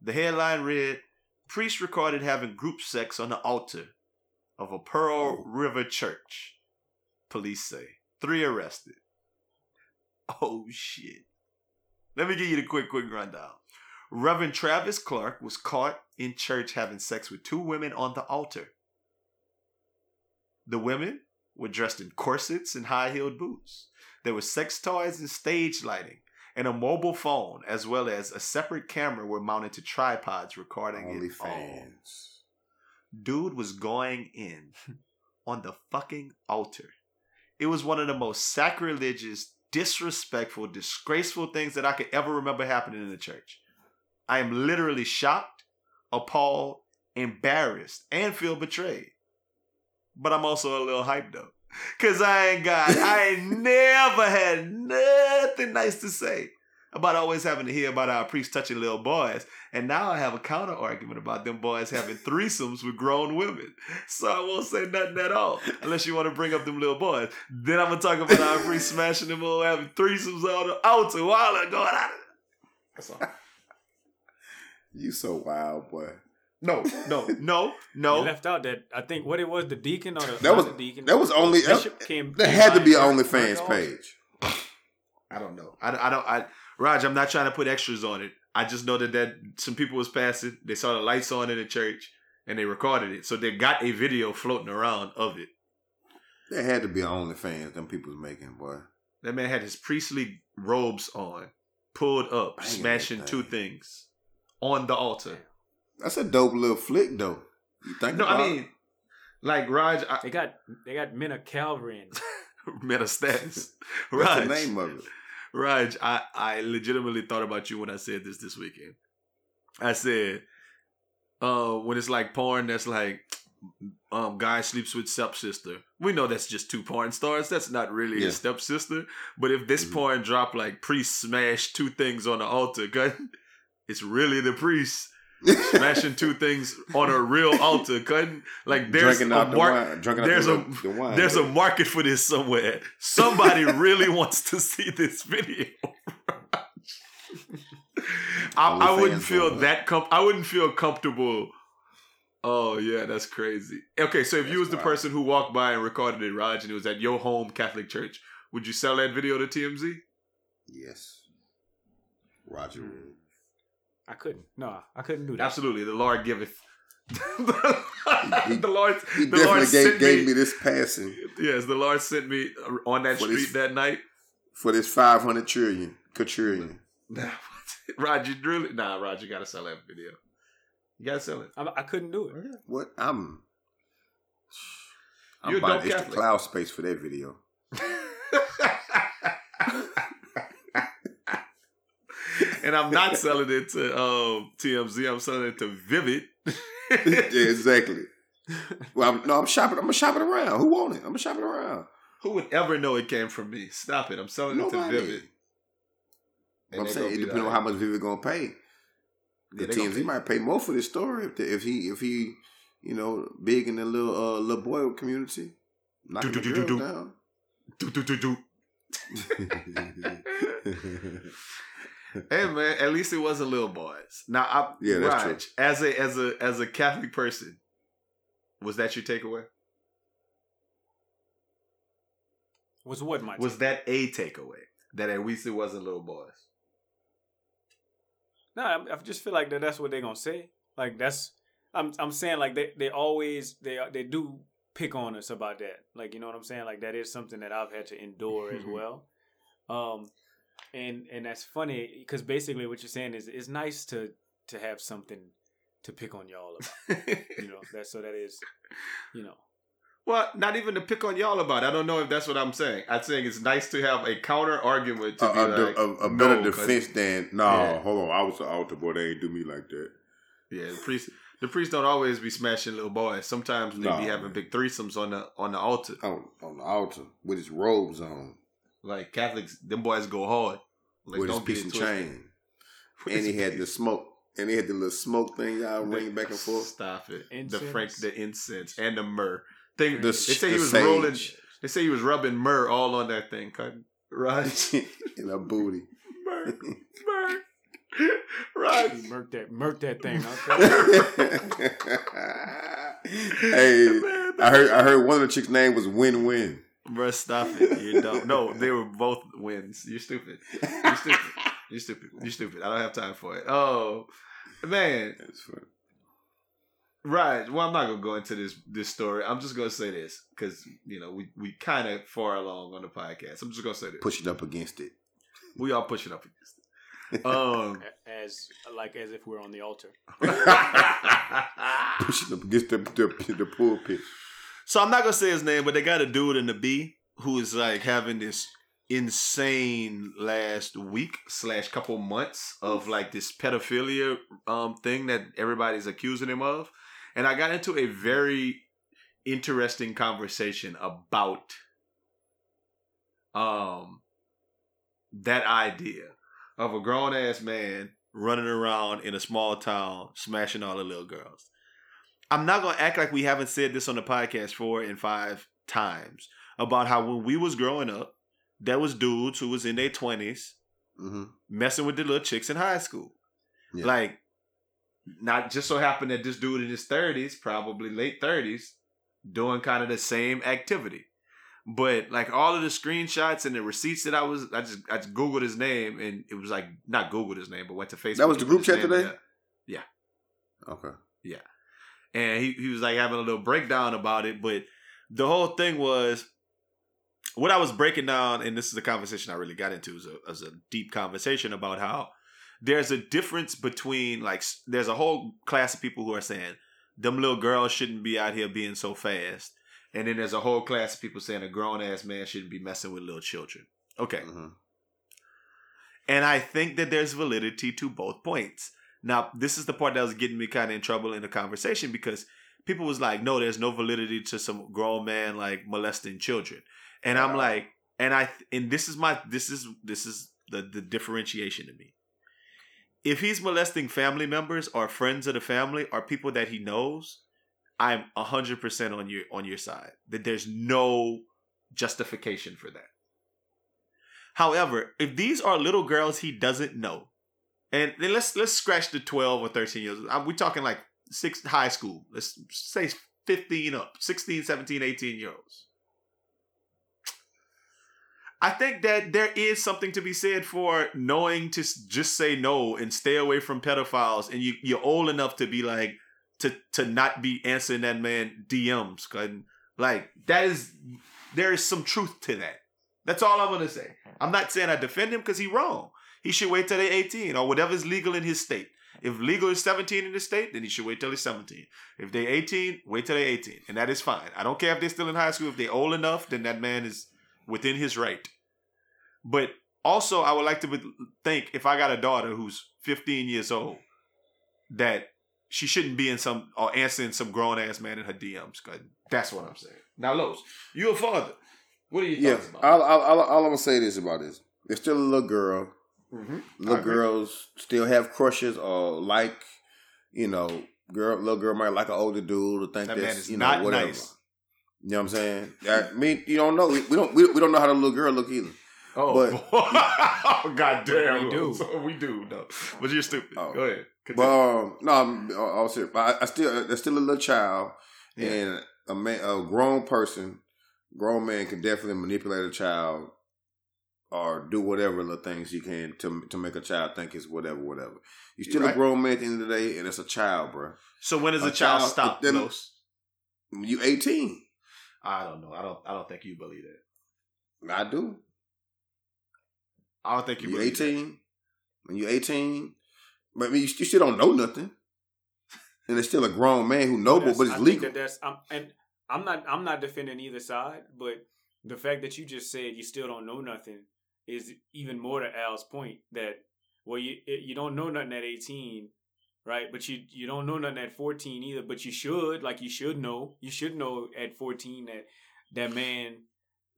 The headline read Priest recorded having group sex on the altar of a Pearl oh. River church. Police say. Three arrested. Oh shit. Let me give you the quick, quick rundown. Reverend Travis Clark was caught in church having sex with two women on the altar. The women were dressed in corsets and high heeled boots. There were sex toys and stage lighting, and a mobile phone, as well as a separate camera, were mounted to tripods recording Only it all. fans. Dude was going in on the fucking altar. It was one of the most sacrilegious, disrespectful, disgraceful things that I could ever remember happening in the church. I am literally shocked, appalled, embarrassed, and feel betrayed. But I'm also a little hyped though. Cause I ain't got I ain't never had nothing nice to say about always having to hear about our priests touching little boys. And now I have a counter argument about them boys having threesomes with grown women. So I won't say nothing at all. Unless you want to bring up them little boys. Then I'm gonna talk about our priests smashing them all having threesomes on the altar while they're going out. That's all. You so wild, boy. No, no, no, You no. left out that I think what it was the deacon or the That was the deacon. that was only Bishop came. there had to be an and OnlyFans oh. page. I don't know. I, I don't. I Raj, I'm not trying to put extras on it. I just know that that some people was passing. They saw the lights on in the church and they recorded it. So they got a video floating around of it. There had to be an OnlyFans them people was making, boy. That man had his priestly robes on, pulled up, Banging smashing that two things on the altar. That's a dope little flick, though. You think No, about I mean, like Raj, I, They got they got men of Calvary and metastats. What's Raj, the name of it? Raj, I, I legitimately thought about you when I said this this weekend. I said, uh, when it's like porn, that's like, um, guy sleeps with stepsister. We know that's just two porn stars. That's not really Yeah. his stepsister. But if this Mhm. porn drop like priest smash two things on the altar, 'cause it's really the priest smashing two things on a real altar. Couldn't like there's drinking a out the mar- wine. Drinking out there's the, a the wine. there's a market for this somewhere. Somebody really wants to see this video. I, I wouldn't feel going that com- I wouldn't feel comfortable. Oh yeah, that's crazy. Okay, so if you That's was the person who walked by and recorded it, Raj, and it was at your home Catholic church, would you sell that video to TMZ? yes. Roger. Hmm. Room. I couldn't. No, I couldn't do that. Absolutely, the Lord giveth. The Lord, He the Lord definitely sent gave, gave me. me this passing Yes, the Lord sent me on that street this- that night. for this five hundred trillion quadrillion. Nah, Roger, really? Nah, Roger, you gotta sell that video. You gotta sell it. I, I couldn't do it. What I'm. I'm You're a buying dope extra Catholic. cloud space for that video. And I'm not selling it to um, TMZ. I'm selling it to Vivid. yeah, exactly. Well, I'm, no, I'm shopping. I'm gonna shop it around. Who want it? I'm gonna shop it around. Who would ever know it came from me? Stop it! I'm selling it to Nobody. Vivid. I'm saying it depends on how much Vivid gonna pay. The TMZ pay. might pay more for this story if, the, if he if he you know big in the little uh, little boy community. Do, do, do, do. down. Do, do, do, do. Hey man, at least it wasn't little boys. Now, I, Yeah, that's Raj, As a as a as a Catholic person, was that your takeaway? Was what my Was that a takeaway? That at least it wasn't little boys. No, I, I just feel like that that's what they're gonna say. Like that's I'm I'm saying like they they always they they do pick on us about that. Like you know what I'm saying? Like that is something that I've had to endure as well. Um, and and that's funny because basically what you're saying is it's nice to to have something to pick on y'all about. You know that so that is you know Well, not even to pick on y'all about. I don't know if that's what I'm saying. I'm saying it's nice to have a counter argument to a, be a, like, a, a better no, 'cause- defense than no. Yeah. Hold on, I was the altar boy. They ain't do me like that. Yeah, the priest. The priests don't always be smashing little boys. Sometimes they Nah, be having man. big threesomes on the on the altar. On on the altar with his robes on, Like Catholics, them boys go hard. Like, with his don't get piece it and twisted. chain, With and he his had the smoke, and he had the little smoke thing y'all the- ring back and forth. Stop it. The frank, the incense, and the myrrh. They, The they s- say he was sage. rolling. They say he was rubbing myrrh all on that thing. Cut. Right. in a booty. myrrh. Myrrh. Right. murk that murk that thing. Okay? hey, I heard I heard one of the chicks' name was Win Win. Bruh, stop it. You're dumb. No, they were both wins. You're stupid. You're stupid. You're stupid. You're stupid. I don't have time for it. Oh, man. That's funny. Right. Well, I'm not gonna go into this this story. I'm just gonna say this because you know we we kind of far along on the podcast. I'm just gonna say this. Pushing up against it. We all pushing up against it. Um. as like as if we're on the altar. Pushing up against the the, the pulpit. So I'm not gonna say his name, but they got a dude in the B who is like having this insane last week slash couple months of like this pedophilia um thing that everybody's accusing him of. And I got into a very interesting conversation about um that idea of a grown ass man running around in a small town smashing all the little girls. I'm not gonna act like we haven't said this on the podcast four and five times about how when we was growing up, there was dudes who was in their twenties Mm-hmm. messing with the little chicks in high school. Yeah. Like, not just so happened that this dude in his thirties, probably late thirties, doing kind of the same activity. But like all of the screenshots and the receipts that I was, I just I just googled his name and it was like not googled his name, but went to Facebook. That was the group chat today? yeah. Okay. And he, he was like having a little breakdown about it. But the whole thing was what I was breaking down, and this is a conversation I really got into, was a, was a deep conversation about how there's a difference between like there's a whole class of people who are saying them little girls shouldn't be out here being so fast, and then there's a whole class of people saying a grown ass man shouldn't be messing with little children. Okay, Mhm. and I think that there's validity to both points. Now, this is the part that was getting me kind of in trouble in the conversation because people was like, no, there's no validity to some grown man like molesting children. And I'm like, and I and this is my this is this is the the differentiation to me. if he's molesting family members or friends of the family or people that he knows, I'm hundred percent on your on your side. That there's no justification for that. However, if these are little girls he doesn't know, and then let's let's scratch the twelve or thirteen years. We're talking like six high school. Let's say fifteen up, 16, 17, 18 year olds. I think that there is something to be said for knowing to just say no and stay away from pedophiles, and you you're old enough to be like to to not be answering that man DMs, like that is there is some truth to that. That's all I'm gonna say. I'm not saying I defend him because he wrong. He should wait till they're 18 or whatever is legal in his state. If legal is 17 in the state, then he should wait till he's 17. If they're 18, wait till they're 18, and that is fine. I don't care if they're still in high school. If they're old enough, then that man is within his right. But also, I would like to think if I got a daughter who's 15 years old, that she shouldn't be in some or answering some grown ass man in her DMs. that's what I'm saying. Now, Los, you a father. What are you Yeah, about? all, all, all, all I'm gonna say this about this: there's still a little girl. Mhm. Little girls still have crushes or like, you know, girl. Little girl might like an older dude or think That man that's is you know not whatever. nice. You know what I'm saying? I mean, you don't know. We, we don't. We, we don't know how the little girl look either. Oh, But- oh God damn, We do. So we do. No, but you're stupid. Oh. Go ahead. But um, no, I'm all serious. But I, I still, there's still a little child, Yeah. and a man, a grown person, grown man can definitely manipulate a child or do whatever little things you can to to make a child think it's whatever, whatever. You're still Right. a grown man at the end of the day, and it's a child, bro. so when does a, a child, child- stop? them- Los? You 18. I don't know. I don't. I don't think you believe that. I do. I don't think you. You believe that. 18. When you're 18, but I mean, you, you still don't know nothing. And it's still a grown man who knows, That's- but it's I think legal. that that's I'm, and I'm not I'm not defending either side, but the fact that you just said you still don't know nothing is even more to Al's point that well you you don't know nothing at 18, right? But you you don't know nothing at 14 either, but you should like you should know you should know at 14 that that man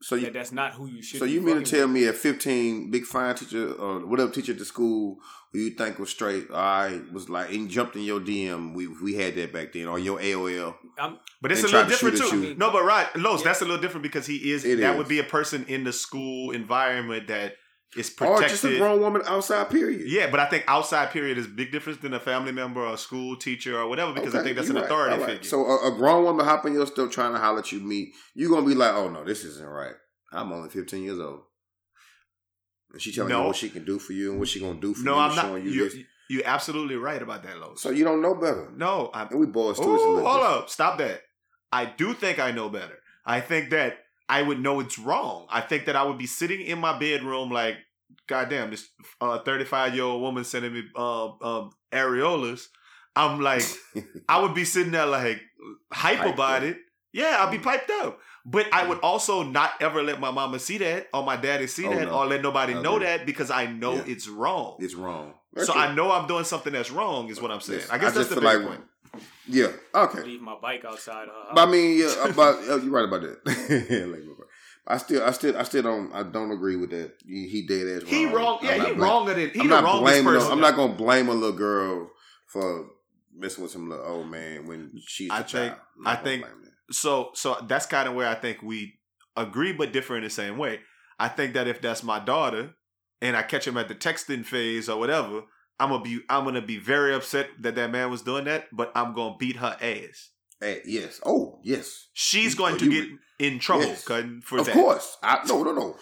So you, that that's not who you should. So be you mean to tell with. me at 15, big fine teacher or whatever teacher at the school who you think was straight, I was like, and jumped in your DM. We we had that back then, on your AOL. I'm, But it's a little to different at too. you. No, but right, Los, Yeah. that's a little different because he is. It that is. would be a person in the school environment that is Or just a grown woman outside, period. Yeah, but I think outside period is a big difference than a family member or a school teacher or whatever because I think that's an right. authority right. figure. So a, a grown woman hopping your stuff trying to holler at you, me, you gonna be like, oh no, this isn't right. I'm only 15 years old. And she telling No. you what she can do for you and what she gonna do for no, you, No, I'm not. showing you You're, this. you're absolutely right about that, Los. So you don't know better. no, I'm. And we boys too. it's a Ooh, little hold different. up. Stop that. I do think I know better. I think that I would know it's wrong. I think that I would be sitting in my bedroom like, goddamn, this uh, 35 year old woman sending me uh, um, areolas. I'm like, I would be sitting there like hype Hyped about up. it. Yeah, I'd be piped up. But I would also not ever let my mama see that or my daddy see Oh, that no. or let nobody I know agree. that because I know Yeah. it's wrong. It's wrong. so I know I'm doing something that's wrong, is what I'm saying. Yes, I guess I that's the big like- point. Yeah. Okay. leave my bike outside. Her But I mean, yeah, but uh, you're right about that. Like, I still, I still, I still don't, I don't agree with that. He, he dead ass wrong. He wrong. I'm Yeah, he blam- wronger than he I'm the not wrongest blaming. person. her- I'm not gonna blame a little girl for messing with some little old man when she's a I child. think- I'm I think- so so that's kind of where I think we agree but differ in the same way. I think that if that's my daughter and I catch him at the texting phase or whatever, I'm gonna be I'm gonna be very upset that that man was doing that, but I'm gonna beat her ass. Eh, yes. Oh, yes. She's going oh, to get would- in trouble Yes. For of that. Of course. I no, no, no.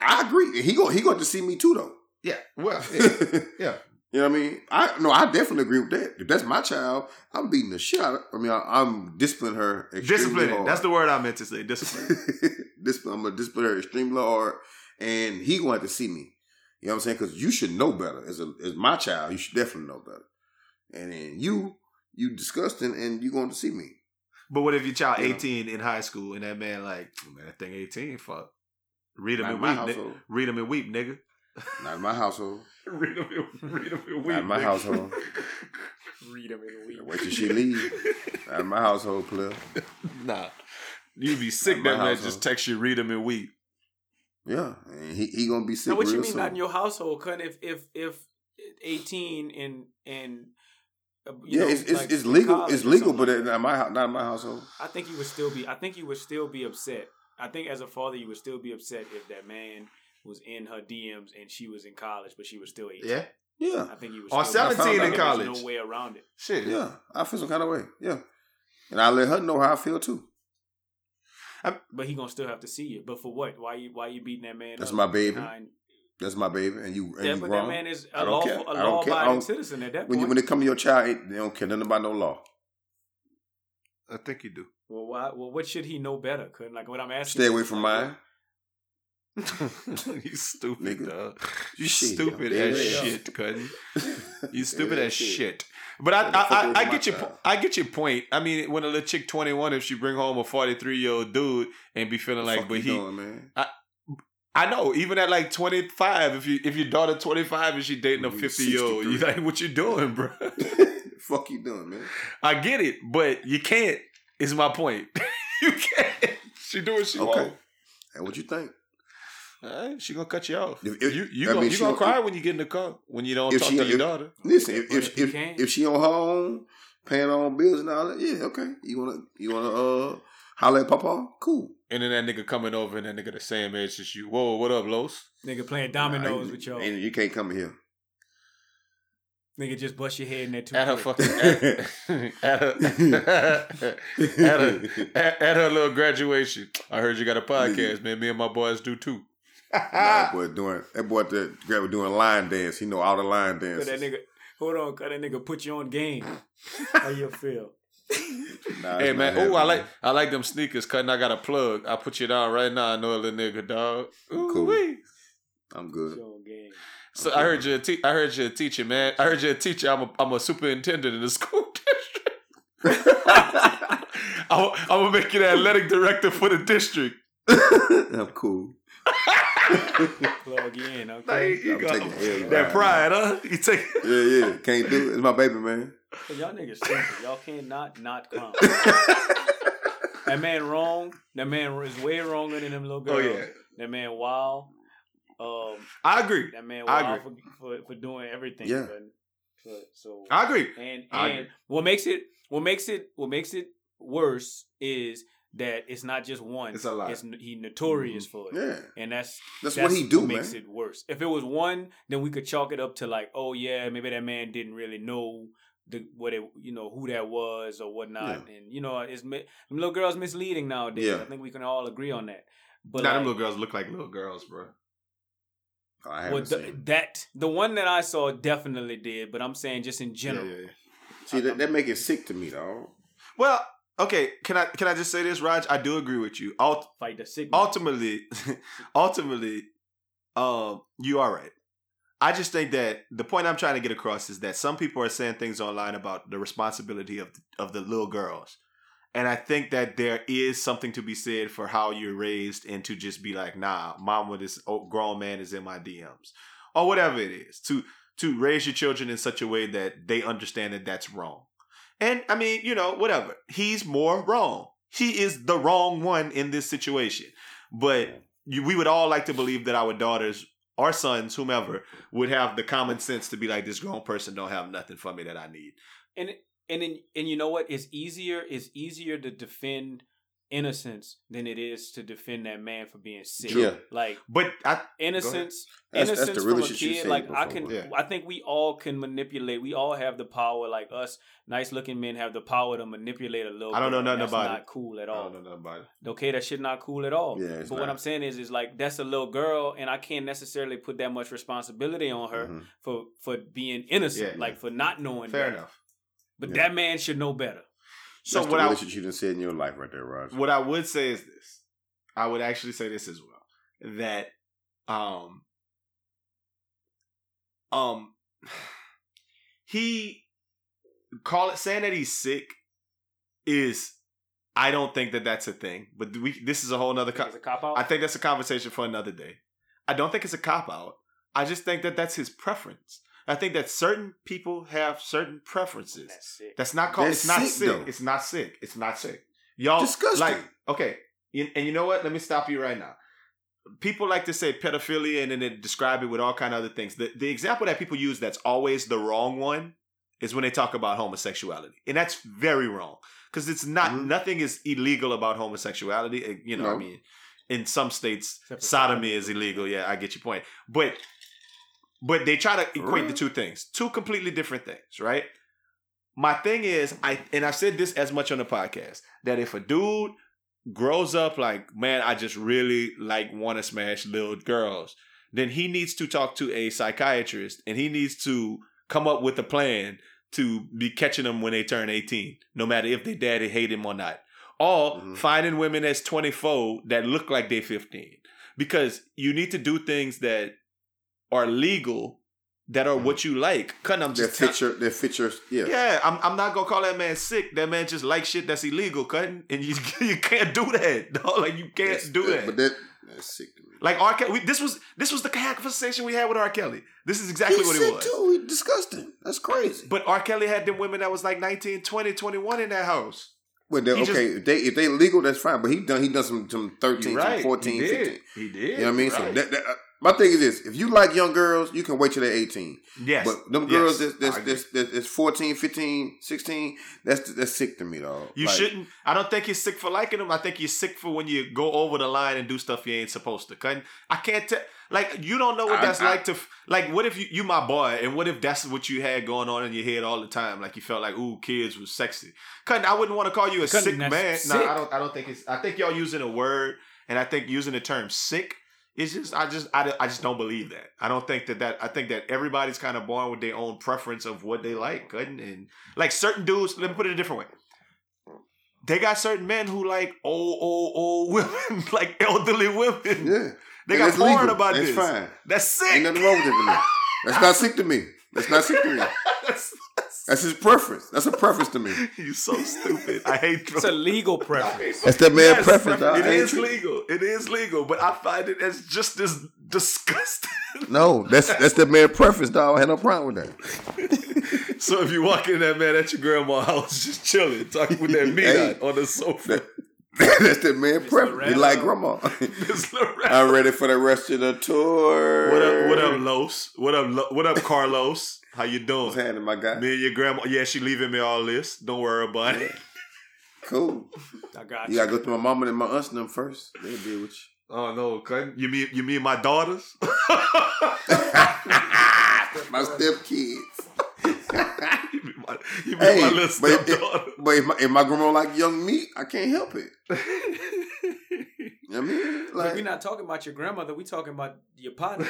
I, I agree. He go, he going to see me too, though. Yeah. Well. yeah. You know what I mean? I no, I definitely agree with that. If that's my child, I'm beating the shit out of I mean, I, I'm disciplining her hard. That's the word I meant to say. Discipline. discipline. I'm gonna discipline her extremely hard, and he going to see me. You know what I'm saying? Because you should know better. As a as my child, you should definitely know better. And then you, you disgusting, and you going to see me. But what if your child You know. 18 in high school and that man like, "Oh, man, that thing 18, fuck. Read him Not and weep. ni- Read him and weep, nigga. Not in my household. read him and, read him and weep. Not in my nigga. household. read them and weep. Wait till she leave. Not in my household, player. Nah. You'd be sick that man household. just text you, read him and weep. Yeah, and he he gonna be sick Now, what real you mean soon. not in your household? Cause if if if eighteen and and uh, you Yeah, know, it's it's, like, it's in legal. It's legal, but like it, that. not my not in my household. I think you would still be. I think you would still be upset. I think as a father, you would still be upset if that man was in her DMs and she was in college, but she was still eighteen. Yeah. Yeah, I think you was On still 17 in There's college. No way around it. Shit. yeah. I feel some kind of way. Yeah, and I let her know how I feel too. But he gonna still have to see you. But for what? Why you why you beating that man? That's up my baby. behind- That's my baby, and you and Yeah, you but wrong. that man is I a don't law care. a I don't law care. I abiding don't- citizen at that when you, point. when they come to your child, it- they don't care nothing about no law. I think you do. well, why, well, what should he know better? Couldn't like what I'm asking. Stay away from like, mine. you stupid, Nigga. dog. You Shit, stupid yeah, as yeah. shit, Cuddy. You stupid Yeah, as shit. shit. But I, Yeah, the fuck I, I, I get your, I get your point. I mean, when a little chick twenty one, if she bring home a forty three year old dude and be feeling like, but you he, doing, man. I know, even at like twenty five, if you if your daughter twenty five and she dating a fifty year old, you 63. like, what you doing, bro? Fuck you doing, man. I get it, but you can't. Is my point. you can't. She do what she Okay. want. And what you think? All right, she gonna cut you off. If- if- you you I gonna, mean, you gonna gonna- cry when you get in the car when you don't talk she- to your if- daughter. Listen, if if if if, if she on her own, paying her own bills and all that, yeah, okay. You wanna you wanna uh holler at Papa? Cool. And then that nigga coming over and that nigga the same age as you. Whoa, what up, Los? Nigga playing dominoes Nah, with y'all. And you can't come here. Nigga just bust your head in that too At her fucking at, at her at her at, at her little graduation. I heard you got a podcast, man. Me and my boys do too. That boy doing that boy that guy was doing line dance. He know all the line Cause dances. that nigga, hold on, cause that nigga put you on game. How you feel? Nah, Hey man, not oh I like I like them sneakers. Cutting, I got a plug. I put you down right now. I know a little nigga, dog. Ooh, cool. Wee. I'm good. Put you on game. So I heard you. A te- I heard you a teacher, man. I heard you a teacher. I'm a, I'm a superintendent in the school district. I'm, I'm gonna make you the athletic director for the district. I'm cool. Plug you in, Like, okay? you I'm got taking L, that pride, huh? You take. Yeah, yeah. Can't do it. It's my baby, man. But y'all niggas stupid. Y'all can't not not clown. that man wrong. That man is way wronger than them little Oh girls. yeah, That man wild. Um, I agree. that man I wild for, for for doing everything. Yeah. but- but- so I agree. and I and agree. what makes it what makes it what makes it worse is that it's not just one. It's a lot. It's he notorious mm-hmm. for it. Yeah. And that's That's, what he do, man. makes it worse. If it was one, then we could chalk it up to like, oh yeah, maybe that man didn't really know the what it you know who that was or whatnot, and you know it's little girls misleading nowadays. Yeah. I think we can all agree on that. But Now like, them little girls look like little girls, bro. Oh, I well, haven't the, seen. that the one that I saw definitely did, but I'm saying just in general. yeah, yeah. See, that, that make it sick to me, dog. Well, okay. Can I can I just say this, Raj? I do agree with you. Ult- Fight the sickness. ultimately, ultimately, um, you are right. I just think that the point I'm trying to get across is that some people are saying things online about the responsibility of of the little girls, and I think that there is something to be said for how you're raised and to just be like, nah, mom with this old grown man is in my DMs, or whatever it is. To to raise your children in such a way that they understand that that's wrong. And I mean, you know, whatever. He's more wrong. He is the wrong one in this situation. But we would all like to believe that our daughters our sons, whomever, would have the common sense to be like, this grown person don't have nothing for me that I need. and and and you know what? It's easier. It's easier to defend innocence than it is to defend that man for being sick. Yeah. Like But I, innocence, That's- that's innocence the from a realest you kid. said Like I can, Yeah. I think we all can manipulate. We all have the power. Like us, nice looking men have the power to manipulate a little. I don't know nothing that's about not it. cool at I all. don't know nothing about it. Okay, that shit not cool at all. Yeah, it's but what. I'm saying is, is like that's a little girl, and I can't necessarily put that much responsibility on her Mhm. for for being innocent, Yeah. like for not knowing. Fair better. enough. But Yeah. that man should know better. So That's what the I, realest shit you done said in your life right there, Raj. what I would say is this. I would actually say this as well. That um um he call it saying that he's sick is I don't think that that's a thing. But we this is a whole nother Think co- a cop out. I think that's a conversation for another day. I don't think it's a cop out. I just think that that's his preference. I think that certain people have certain preferences. That's sick. That's not called. That's it's not sick, sick. though. It's not sick. It's not sick. Y'all Disgusting. like okay. And you know what? Let me stop you right now. people like to say pedophilia and then they describe it with all kind of other things. The the example that people use that's always the wrong one is when they talk about homosexuality, and that's very wrong because it's not Mhm. nothing is illegal about homosexuality. Uh, You know, I mean, in some states, sodomy sodomy. is illegal. Yeah, I get your point, but but they try to equate the two things, two completely different things, right? My thing is, I and I've said this as much on the podcast that if a dude grows up like, man, I just really like want to smash little girls, then he needs to talk to a psychiatrist and he needs to come up with a plan to be catching them when they turn 18, no matter if their daddy hate him or not. Or Mhm. finding women that's 24 that look like they're 15. Because you need to do things that are legal that are what you like. I'm Their just tell- picture, their pictures, yeah. yeah, I'm, I'm not gonna call that man sick. That man just like shit that's illegal, cutting, and you you can't do that. dog. Like you can't That's- do that. But that that's sick to me. like R. Kelly, we, this was this was the conversation we had with R. Kelly. This is exactly He's what it was. too. He disgusting. That's crazy. But R. Kelly had them women that was like 19, 20, 21 in that house. Well, they, okay, just- if they if they legal, that's fine. But he done he done some some 13, You're some 14, he did. 15. He did. You know what I mean? So that, that, uh, my thing is this: if you like young girls, you can wait till they're eighteen. yes, But them Yes. girls that's I that's, agree. that's, that's, that's 14, 15, 16, that's that's sick to me, dog. You Like, shouldn't. I don't think you're sick for liking them. I think you're sick for when you go over the line and do stuff you ain't supposed to. Cause I can't tell. Like you don't know what that's I- like to. Like what if you you my boy and what if that's what you had going on in your head all the time? Like you felt like ooh kids was sexy. Cause I wouldn't want to call you a sick man. sick. No, I don't. I don't think it's. I think y'all using a word, and I think using the term sick. It's just I just I, I just don't believe that. I don't think that that I think that everybody's kind of born with their own preference of what they like, couldn't and like certain dudes. Let me put it a different way they got certain men who like old, old, old women, like elderly women. Yeah, They And got porn legal. about That's this. fine. That's sick. Ain't nothing wrong with it. That's not sick to me. That's not sick to me. That's- That's his preference. That's a preference to me. you so stupid. I hate It's a legal preference. That's that man's Yes, preference. dog. It I is tri- legal. It is legal, but I find it as just as disgusting. No, that's that's that man's preference, dog. I had no problem with that. so if you walk in that man at your grandma's house, just chilling, talking with that meat Hey. on the sofa. that's that man's preference. He like grandma. I'm ready for the rest of the tour. What up? What up, Los? What up? Lo- What up, Carlos? How you doing? What's happening, my guy? Me and your grandma. Yeah, she leaving me all this. Don't worry about it. Cool. I got You you. gotta go through my mama and my aunts and them first. They deal with you. Oh no, cut. You mean you mean my daughters? my step kids. you mean my, you Hey, my little but if, but if my, if my grandma like young meat, I can't help it. You know what I mean? But Like we're not talking about your grandmother. We're talking about your partner.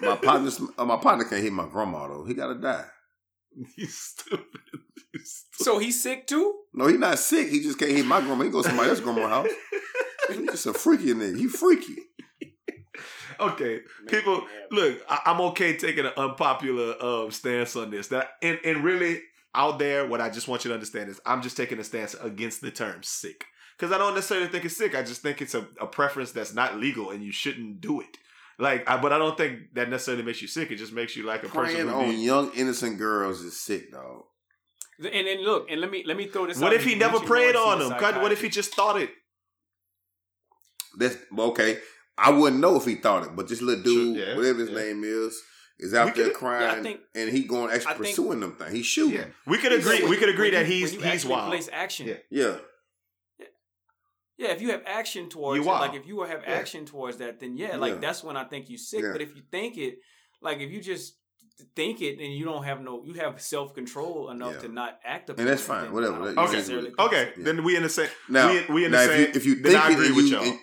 my partner, uh, my partner can't hit my grandma though. He gotta die. you stupid. You stupid. so he's sick too? No, he's not sick. He just can't hit my grandma. He go to somebody else's grandma's house. He just a freaky nigga. He freaky. Okay, people, look, I, I'm okay taking an unpopular um, stance on this. That and and really out there, what I just want you to understand is I'm just taking a stance against the term sick because I don't necessarily think it's sick. I just think it's a, a preference that's not legal and you shouldn't do it. Like, I, but I don't think that necessarily makes you sick. It just makes you like a person. Preying who on be- young innocent girls is sick, dog. And then look, and let me let me throw this. What out if he never let you preyed on he's him? a Cut, What if he just thought it? That's okay. I wouldn't know if he thought it, but this little dude, Sure, yeah, whatever his yeah. name is, is out We there could- crying, yeah, think- and he going actually think- pursuing them things. He's shooting. Yeah, we could agree. So we could agree when that he's when you he's wild. Place action. Yeah. Yeah. Yeah, if you have action towards it, like if you have Yeah. action towards that, then yeah, Yeah. like that's when I think you sick. Yeah. But if you think it, like if you just think it and you don't have no, you have self control enough Yeah. to not act upon And that's fine, then whatever. That- Okay. Okay, Yeah. then we in the same. Now, we, we in the now same. if you if you then think I it agree and with you, y'all. and,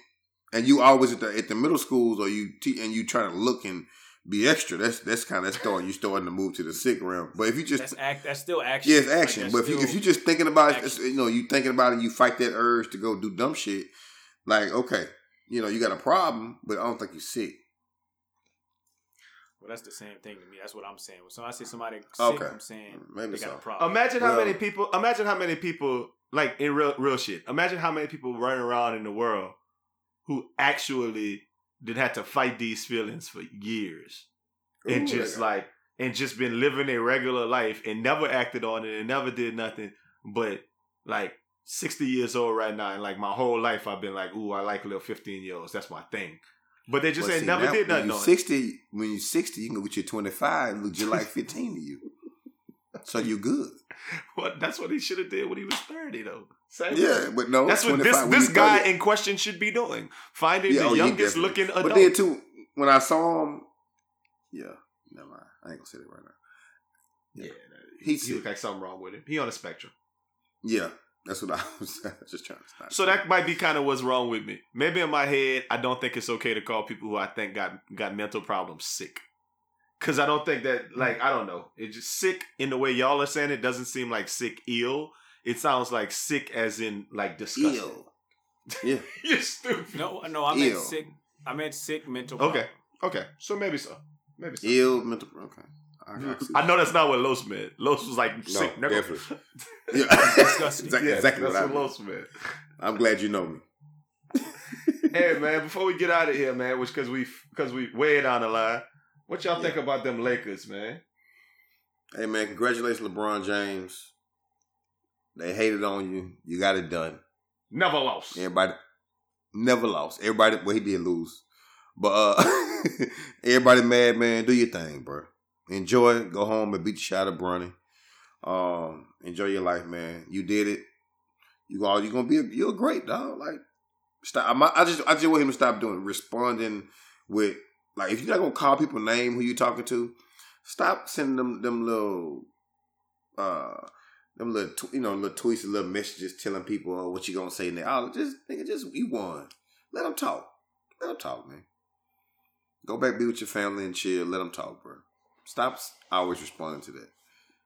and you always at the at the middle schools or you te- and you try to look and be extra, that's that's kind of starting you starting to move to the sick realm. But if you just That's act. That's still action. yeah, it's action. that's but if you if you just thinking about it, you know, you thinking about it, and you fight that urge to go do dumb shit. Like okay, you know, you got a problem, but I don't think you're sick. well, that's the same thing to me. That's what I'm saying. When I say somebody sick, Okay. I'm saying mm, Maybe they got so. a problem. Imagine how Well- many people. Imagine how many people like in real real shit. Imagine how many people running around in the world who actually did have to fight these feelings for years and just like and just been living a regular life and never acted on it and never did nothing. But like sixty years old right now and like my whole life I've been like, ooh, I like little fifteen year olds. That's my thing. But they just But ain't see, never now, did when nothing you on it. sixty, when you sixty, you can go with your twenty five. Look just like fifteen to you. So you're good. What? That's what he should have did when he was thirty, though. Same Yeah, but no, That's what this this guy 30. in question should be doing. Finding Yeah, the oh, yeah, youngest looking adult. But then too, when I saw him, yeah, never mind. I ain't gonna say that right now. yeah, He he, look like something wrong with him. He on a spectrum. Yeah, that's what I was just trying to stop. So that might be kind of what's wrong with me. Maybe in my head, I don't think it's okay to call people who I think got got mental problems sick. Cause I don't think that like I don't know. It's just sick in the way y'all are saying it doesn't seem like sick ill. It sounds like sick as in like disgusting. Ew. Yeah, You're stupid. No, no, I meant Ew. sick. I meant sick mental. Okay. problem. Okay. So maybe so. Maybe so. ill mental. Okay, I, I, know that's not what Los meant. Los was like No, sick. nigga. definitely. Yeah, Disgusting. exactly, Yeah, exactly that's what I what meant. Los meant. I'm glad you know me. hey man, before we get out of here, man, which because we because we way down the line, what y'all think about them Lakers, man? Hey man, congratulations, LeBron James. They hated on you. You got it done. Never lost. Everybody never lost. Everybody, well, he did lose, but uh, everybody mad, man. Do your thing, bro. Enjoy it. Go home and beat the shot of Bronny. Um, enjoy your life, man. You did it. You all you gonna be. A, you're great, dog. Like stop. I'm, I just I just want him to stop doing responding with like if you're not gonna call people name who you talking to, stop sending them them little uh them little you know little tweets and little messages telling people oh, what you gonna say now. Oh, just nigga, just you won. Let them talk. Let them talk, man. Go back, be with your family and chill. Let them talk, bro. Stop always responding to that.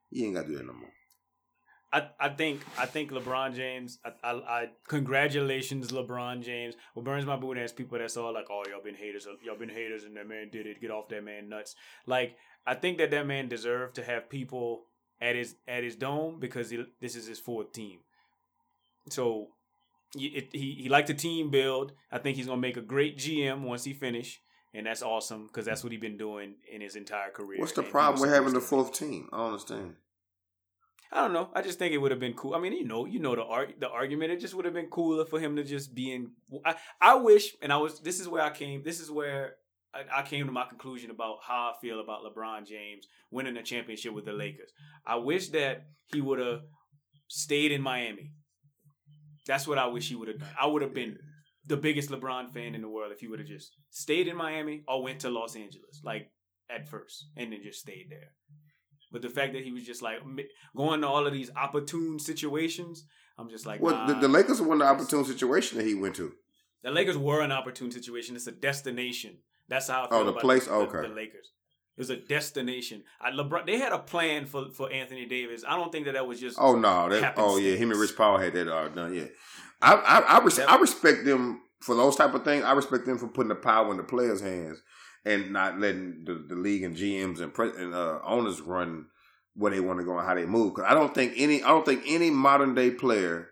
You ain't gotta do that no more. I, I think I think LeBron James. I, I, I congratulations LeBron James. What burns my boot is people that's all like, oh y'all been haters, y'all been haters, and that man did it. Get off that man nuts. Like I think that that man deserved to have people at his at his dome because he, this is his fourth team. So he, it, he he liked the team build. I think he's gonna make a great GM once he finish, and that's awesome because that's what he's been doing in his entire career. What's the and problem with having the fourth team? I don't understand. I don't know. I just think it would have been cool. I mean, you know, you know the arg- the argument. It just would have been cooler for him to just be in. I, I wish, and I was. This is where I came. This is where I, I came to my conclusion about how I feel about LeBron James winning a championship with the Lakers. I wish that he would have stayed in Miami. That's what I wish he would have done. I would have been the biggest LeBron fan in the world if he would have just stayed in Miami or went to Los Angeles, like at first, and then just stayed there. But the fact that he was just like going to all of these opportune situations, I'm just like, Well, nah. the, the Lakers were the opportune situation that he went to. The Lakers were an opportune situation. It's a destination. That's how I feel Oh, the about place? The, Okay. the Lakers. It was a destination. I, LeBron, they had a plan for, for Anthony Davis. I don't think that that was just. Oh no! That, oh yeah, him and. Rich Paul had that uh, done. Yeah, I I I, res- I respect them for those type of things. I respect them for putting the power in the players' hands and not letting the, the league and GMs and, pre- and uh, owners run where they want to go and how they move. Because I don't think any I don't think any modern day player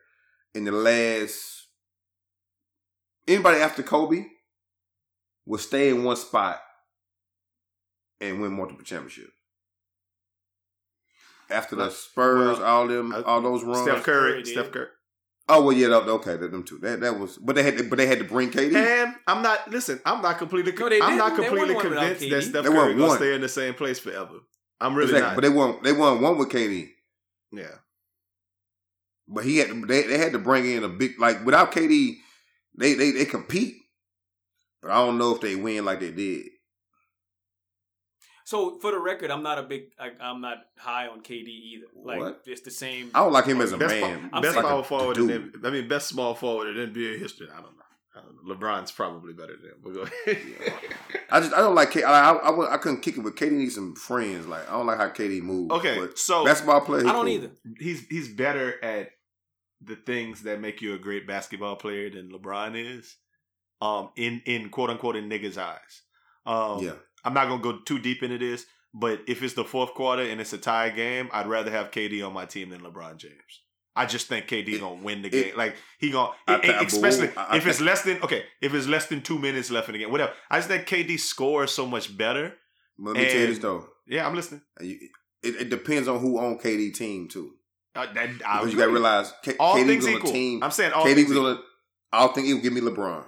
in the last anybody after Kobe will stay in one spot and win multiple championships. After the Spurs, Well, all them, all those runs. Steph Curry, Curry. Steph Curry. Oh well, yeah, that- okay, that, them two. That that was, but they had, to, but they had to bring KD. And I'm not. Listen, I'm not completely. No, I'm not completely won one without convinced that KD. Steph They Curry won gonna one. stay in the same place forever. I'm really Exactly, not. but they won. They won one with KD. yeah. But he had to, they they had to bring in a big like without KD, they they they compete. But I don't know if they win like they did. So for the record, I'm not a big. I, I'm not high on KD either. Like What? it's the same. I don't like him as a Best, man. po- best saying- power like a forward. In, I mean, best small forward in NBA history. I don't know. I don't know. LeBron's probably better than him. But go ahead. I just I don't like K. I, I, I, wouldn't- I couldn't kick it, but KD needs some friends. Like I don't like how KD moves. Okay, but so- basketball player. he I don't cool. either. he's he's better at the things that make you a great basketball player than LeBron is. Um, in in quote unquote in niggas' eyes. Um, Yeah, I'm not gonna go too deep into this, but if it's the fourth quarter and it's a tie game, I'd rather have KD on my team than LeBron James. I just think KD It- gonna win the it- game. Like he gonna, I it- it- especially I- I if it's less than okay, if it's less than two minutes left in the game, whatever. I just think KD scores so much better. let me tell you this though. Yeah, I'm listening. It, it depends on who on KD team too. Uh, that, I Because you gotta realize K- all KD things was on equal. a team. I'm saying all KD things was equal. on a. I don't think he would give me LeBron.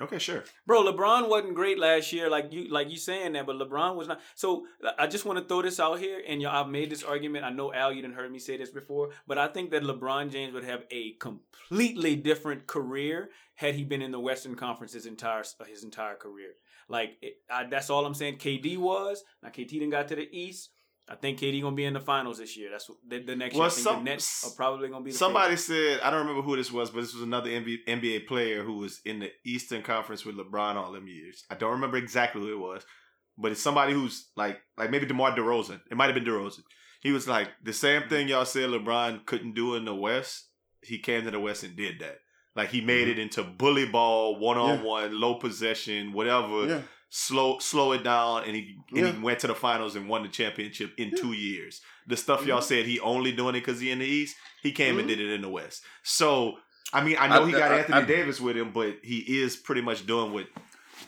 Okay, sure. Bro, LeBron wasn't great last year, like you like you saying that, but LeBron was not. So I just want to throw this out here, and y'all, I've made this argument. I know Al, you didn't heard me say this before, but I think that LeBron James would have a completely different career had he been in the Western Conference his entire his entire career. Like it, I, that's all I'm saying. KD was now. KD didn't got to the East. I think KD gonna be in the finals this year. That's what, the, the next Well, year. I think some- the Nets are probably gonna be. The Somebody favorite. said I don't remember who this was, but this was another NBA, NBA player who was in the Eastern Conference with LeBron all them years. I don't remember exactly who it was, but it's somebody who's like like maybe DeMar DeRozan. It might have been DeRozan. He was like the same thing y'all said LeBron couldn't do in the West. He came to the West and did that. Like he made Mm-hmm. it into bully ball, one on one, low possession, whatever. Yeah. Slow slow it down, and he and Yeah. he went to the finals and won the championship in two years. The stuff y'all Mhm. said he only doing it because he in the East. He came and Mhm. did it in the West. So I mean, I know I- he got I- Anthony I- Davis with him, but he is pretty much doing what.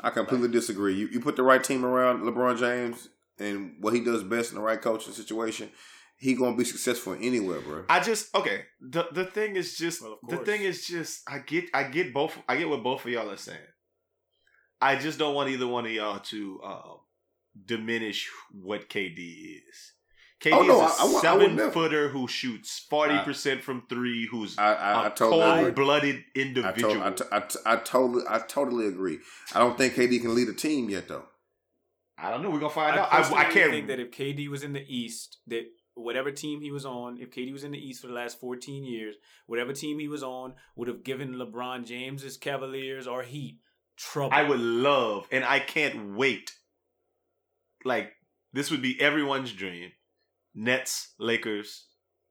I completely disagree. You you put the right team around LeBron James and what he does best in the right coaching situation, he gonna be successful anywhere, bro. I just okay. The the thing is just Well, the thing is just I get I get both I get what both of y'all are saying. I just don't want either one of y'all to um, diminish what KD is. KD Oh, no, is a I- I would- I seven-footer who shoots forty percent from three, who's I I, I a totally agree. cold blooded individual. I, to- I, to- I totally I totally agree. I don't think KD can lead a team yet though. I don't know. We're gonna find I, out. I, I can't. think that if KD was in the East, that whatever team he was on, if KD was in the East for the last 14 years, whatever team he was on would have given LeBron James's Cavaliers or Heat trouble. I would love, and I can't wait. Like this would be everyone's dream. Nets, Lakers,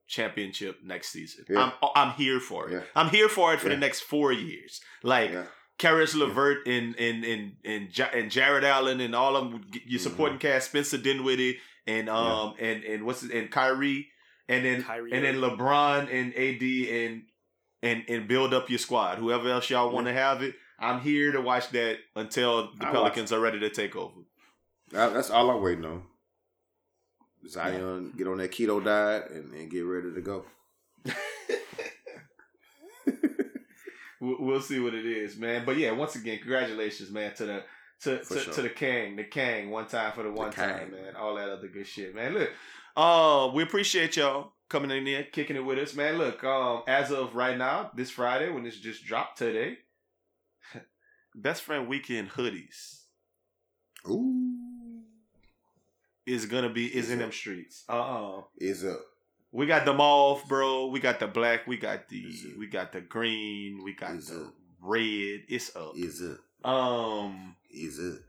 championship next season. Yeah. I'm I'm here for it. Yeah. I'm here for it for Yeah. the next four years. Like Yeah. Caris LeVert and and and and, Ja- and Jarrett Allen and all of them. You Mm-hmm. supporting cast Spencer Dinwiddie and um and and what's it and Kyrie and then Kyrie and then LeBron and AD and and and build up your squad. Whoever else y'all want to have it. I'm here to watch that until the I watch Pelicans are ready to take over. That- that's all I'm waiting on. Zion get on that keto diet and, and get ready to go. We'll, see what it is, man. But yeah, once again, congratulations, man, to the to to, sure. to the Kang, the Kang, one time for the one Kang. time, man. All that other good shit, man. Look, uh, we appreciate y'all coming in here, kicking it with us, man. Look, um, as of right now, this Friday when this just dropped today, best friend weekend hoodies Ooh, is gonna be is Is in it? them streets. Uh uh is up. We got the mauve, bro. We got the black. We got the we got the green. We got Is the it? red. It's up. Is up. Um, Is up.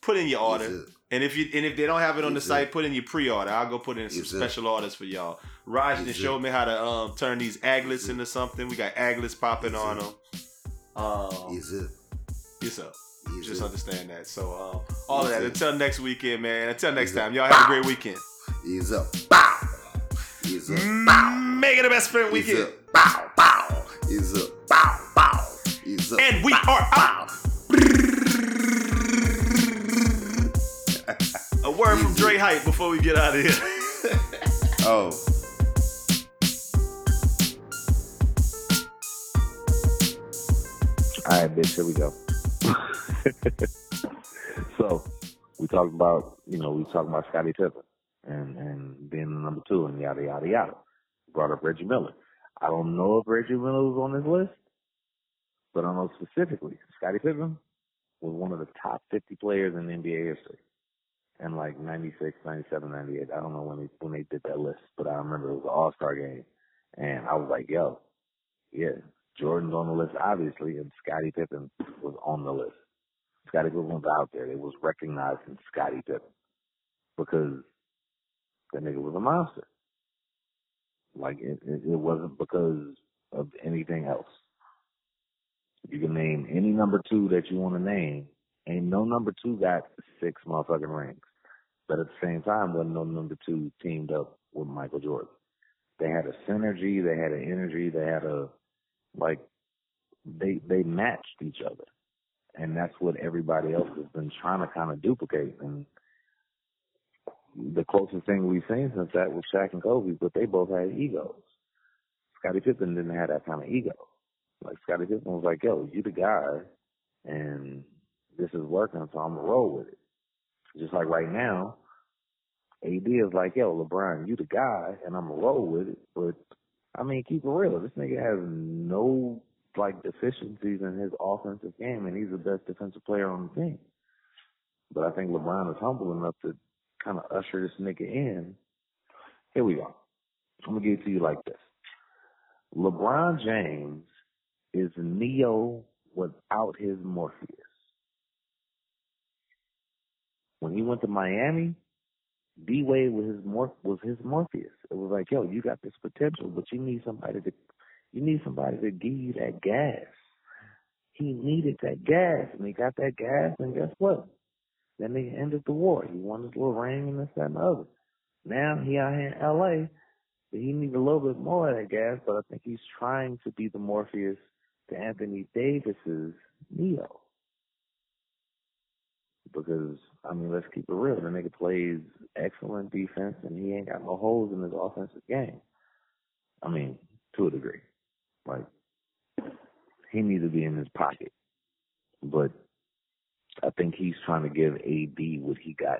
put in your order. And if you and if they don't have it on the Is site, it? put in your pre-order. I'll go put in some it? special orders for y'all. Raj just it? showed me how to um turn these aglets into something. We got aglets popping on it? them. Um, Is up. It's up. Just understand that. So um, all of that. Until next weekend, man. Until next Is it? time, y'all have a great weekend. Is up. Bow. Is up. Bow. Make it the best friend Is weekend. up. Bow. Bow. Is up. Bow. Bow. Is up. And we are out. A word from Dre Hype before we get out of here. Oh. All right, bitch, here we go. so we talked about, you know, we talked about Scottie Pippen and and being the number two and yada yada yada. Brought up Reggie Miller. I don't know if Reggie Miller was on this list, but I know specifically Scottie Pippen was one of the top 50 players in NBA history. In like 96, 97, 98. I don't know when they, when they did that list, but I remember it was an all-star game. And I was like, yo, yeah, Jordan's on the list, obviously, and Scottie Pippen was on the list. Scottie Pippen was out there. It was recognizing Scottie Pippen because that nigga was a monster. Like it, it, it wasn't because of anything else. You can name any number two that you want to name. Ain't no number two got six motherfucking rings. But at the same time, wasn't no number two teamed up with Michael Jordan. They had a synergy. They had an energy. They had a like they they matched each other, and that's what everybody else has been trying to kind of duplicate. And the closest thing we've seen since that was Shaq and Kobe, but they both had egos. Scottie Pippen didn't have that kind of ego. Like Scottie Pippen was like, "Yo, you the guy, and this is working, so I'm gonna roll with it. Just like right now, AD is like, yo, LeBron, you the guy, and I'm gonna roll with it. But I mean, keep it real. This nigga has no like deficiencies in his offensive game, and he's the best defensive player on the team. But I think LeBron is humble enough to kind of usher this nigga in. Here we go. I'm gonna give it to you like this. LeBron James is Neo without his Morpheus. When he went to Miami, D Wade was his was his Morpheus. It was like, yo, you got this potential, but you need somebody to you need somebody to give you that gas. He needed that gas, and he got that gas, and guess what? Then they ended the war. He won his little ring and this, that, and the other. Now he out here in L.A., but he needs a little bit more of that gas, but I think he's trying to be the Morpheus to Anthony Davis's Neo. Because, I mean, let's keep it real. The nigga plays excellent defense, and he ain't got no holes in his offensive game. I mean, to a degree. Like, he needs to be in his pocket. But I think he's trying to give AD what he got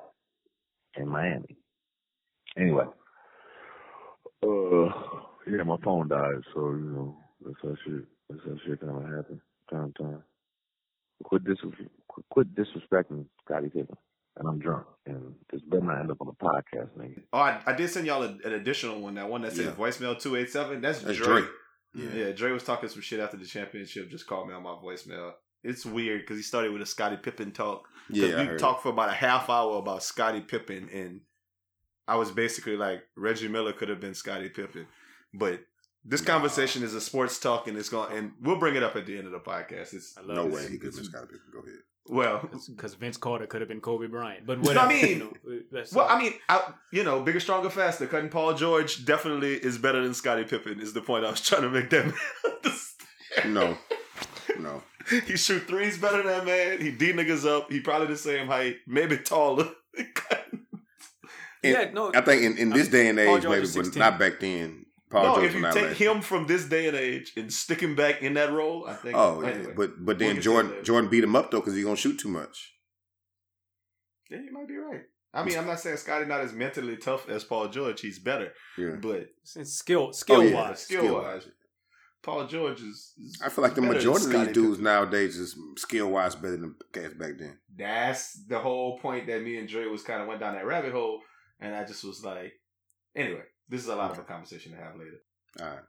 in Miami. Anyway, uh, yeah, my phone died, so you know that's that shit. That's that shit kind of happen time to time. Quit dis quit, quit disrespecting Scottie Pippen, and I'm drunk, and this better not end up on the podcast, nigga. Oh, I, I did send y'all a, an additional one. That one that said Yeah. voicemail two eight seven. That's, That's Dre. Dre. Yeah. Yeah. Dre was talking some shit after the championship. Just called me on my voicemail. It's weird because he started with a Scottie Pippen talk. Yeah, we talked for about a half hour about Scottie Pippen, and I was basically like Reggie Miller could have been Scottie Pippen, but this conversation is a sports talk, and it's going, and we'll bring it up at the end of the podcast. It's I love No this. way he could have been it's- Scottie Pippen. Go ahead. well, Because Vince Carter could have been Kobe Bryant, but what I mean- you know, Well, I mean, I, you know, bigger, stronger, faster. Cutting Paul George definitely is better than Scottie Pippen. Is the point I was trying to make them understand. No, no. he shoot threes better than that man. He d niggas up. He probably the same height, maybe taller. And yeah, no. I think in, in this day and age, maybe, but not back then. Paul no, George if you take last. him from this day and age and stick him back in that role, I think. Oh, yeah. anyway. but but We'll then Jordan. Jordan beat him up though because he's gonna shoot too much. yeah, you might be right. I mean, I'm not saying Scottie not as mentally tough as Paul George. He's better, Yeah, but Since skill, skill Oh, yeah. wise, skill wise, Paul George is. is I feel like the majority of these dudes Pippen. nowadays is skill wise better than cats back then. That's the whole point that me and Dre was kind of went down that rabbit hole, and I just was like, anyway, this is a lot of a conversation to have later. All right.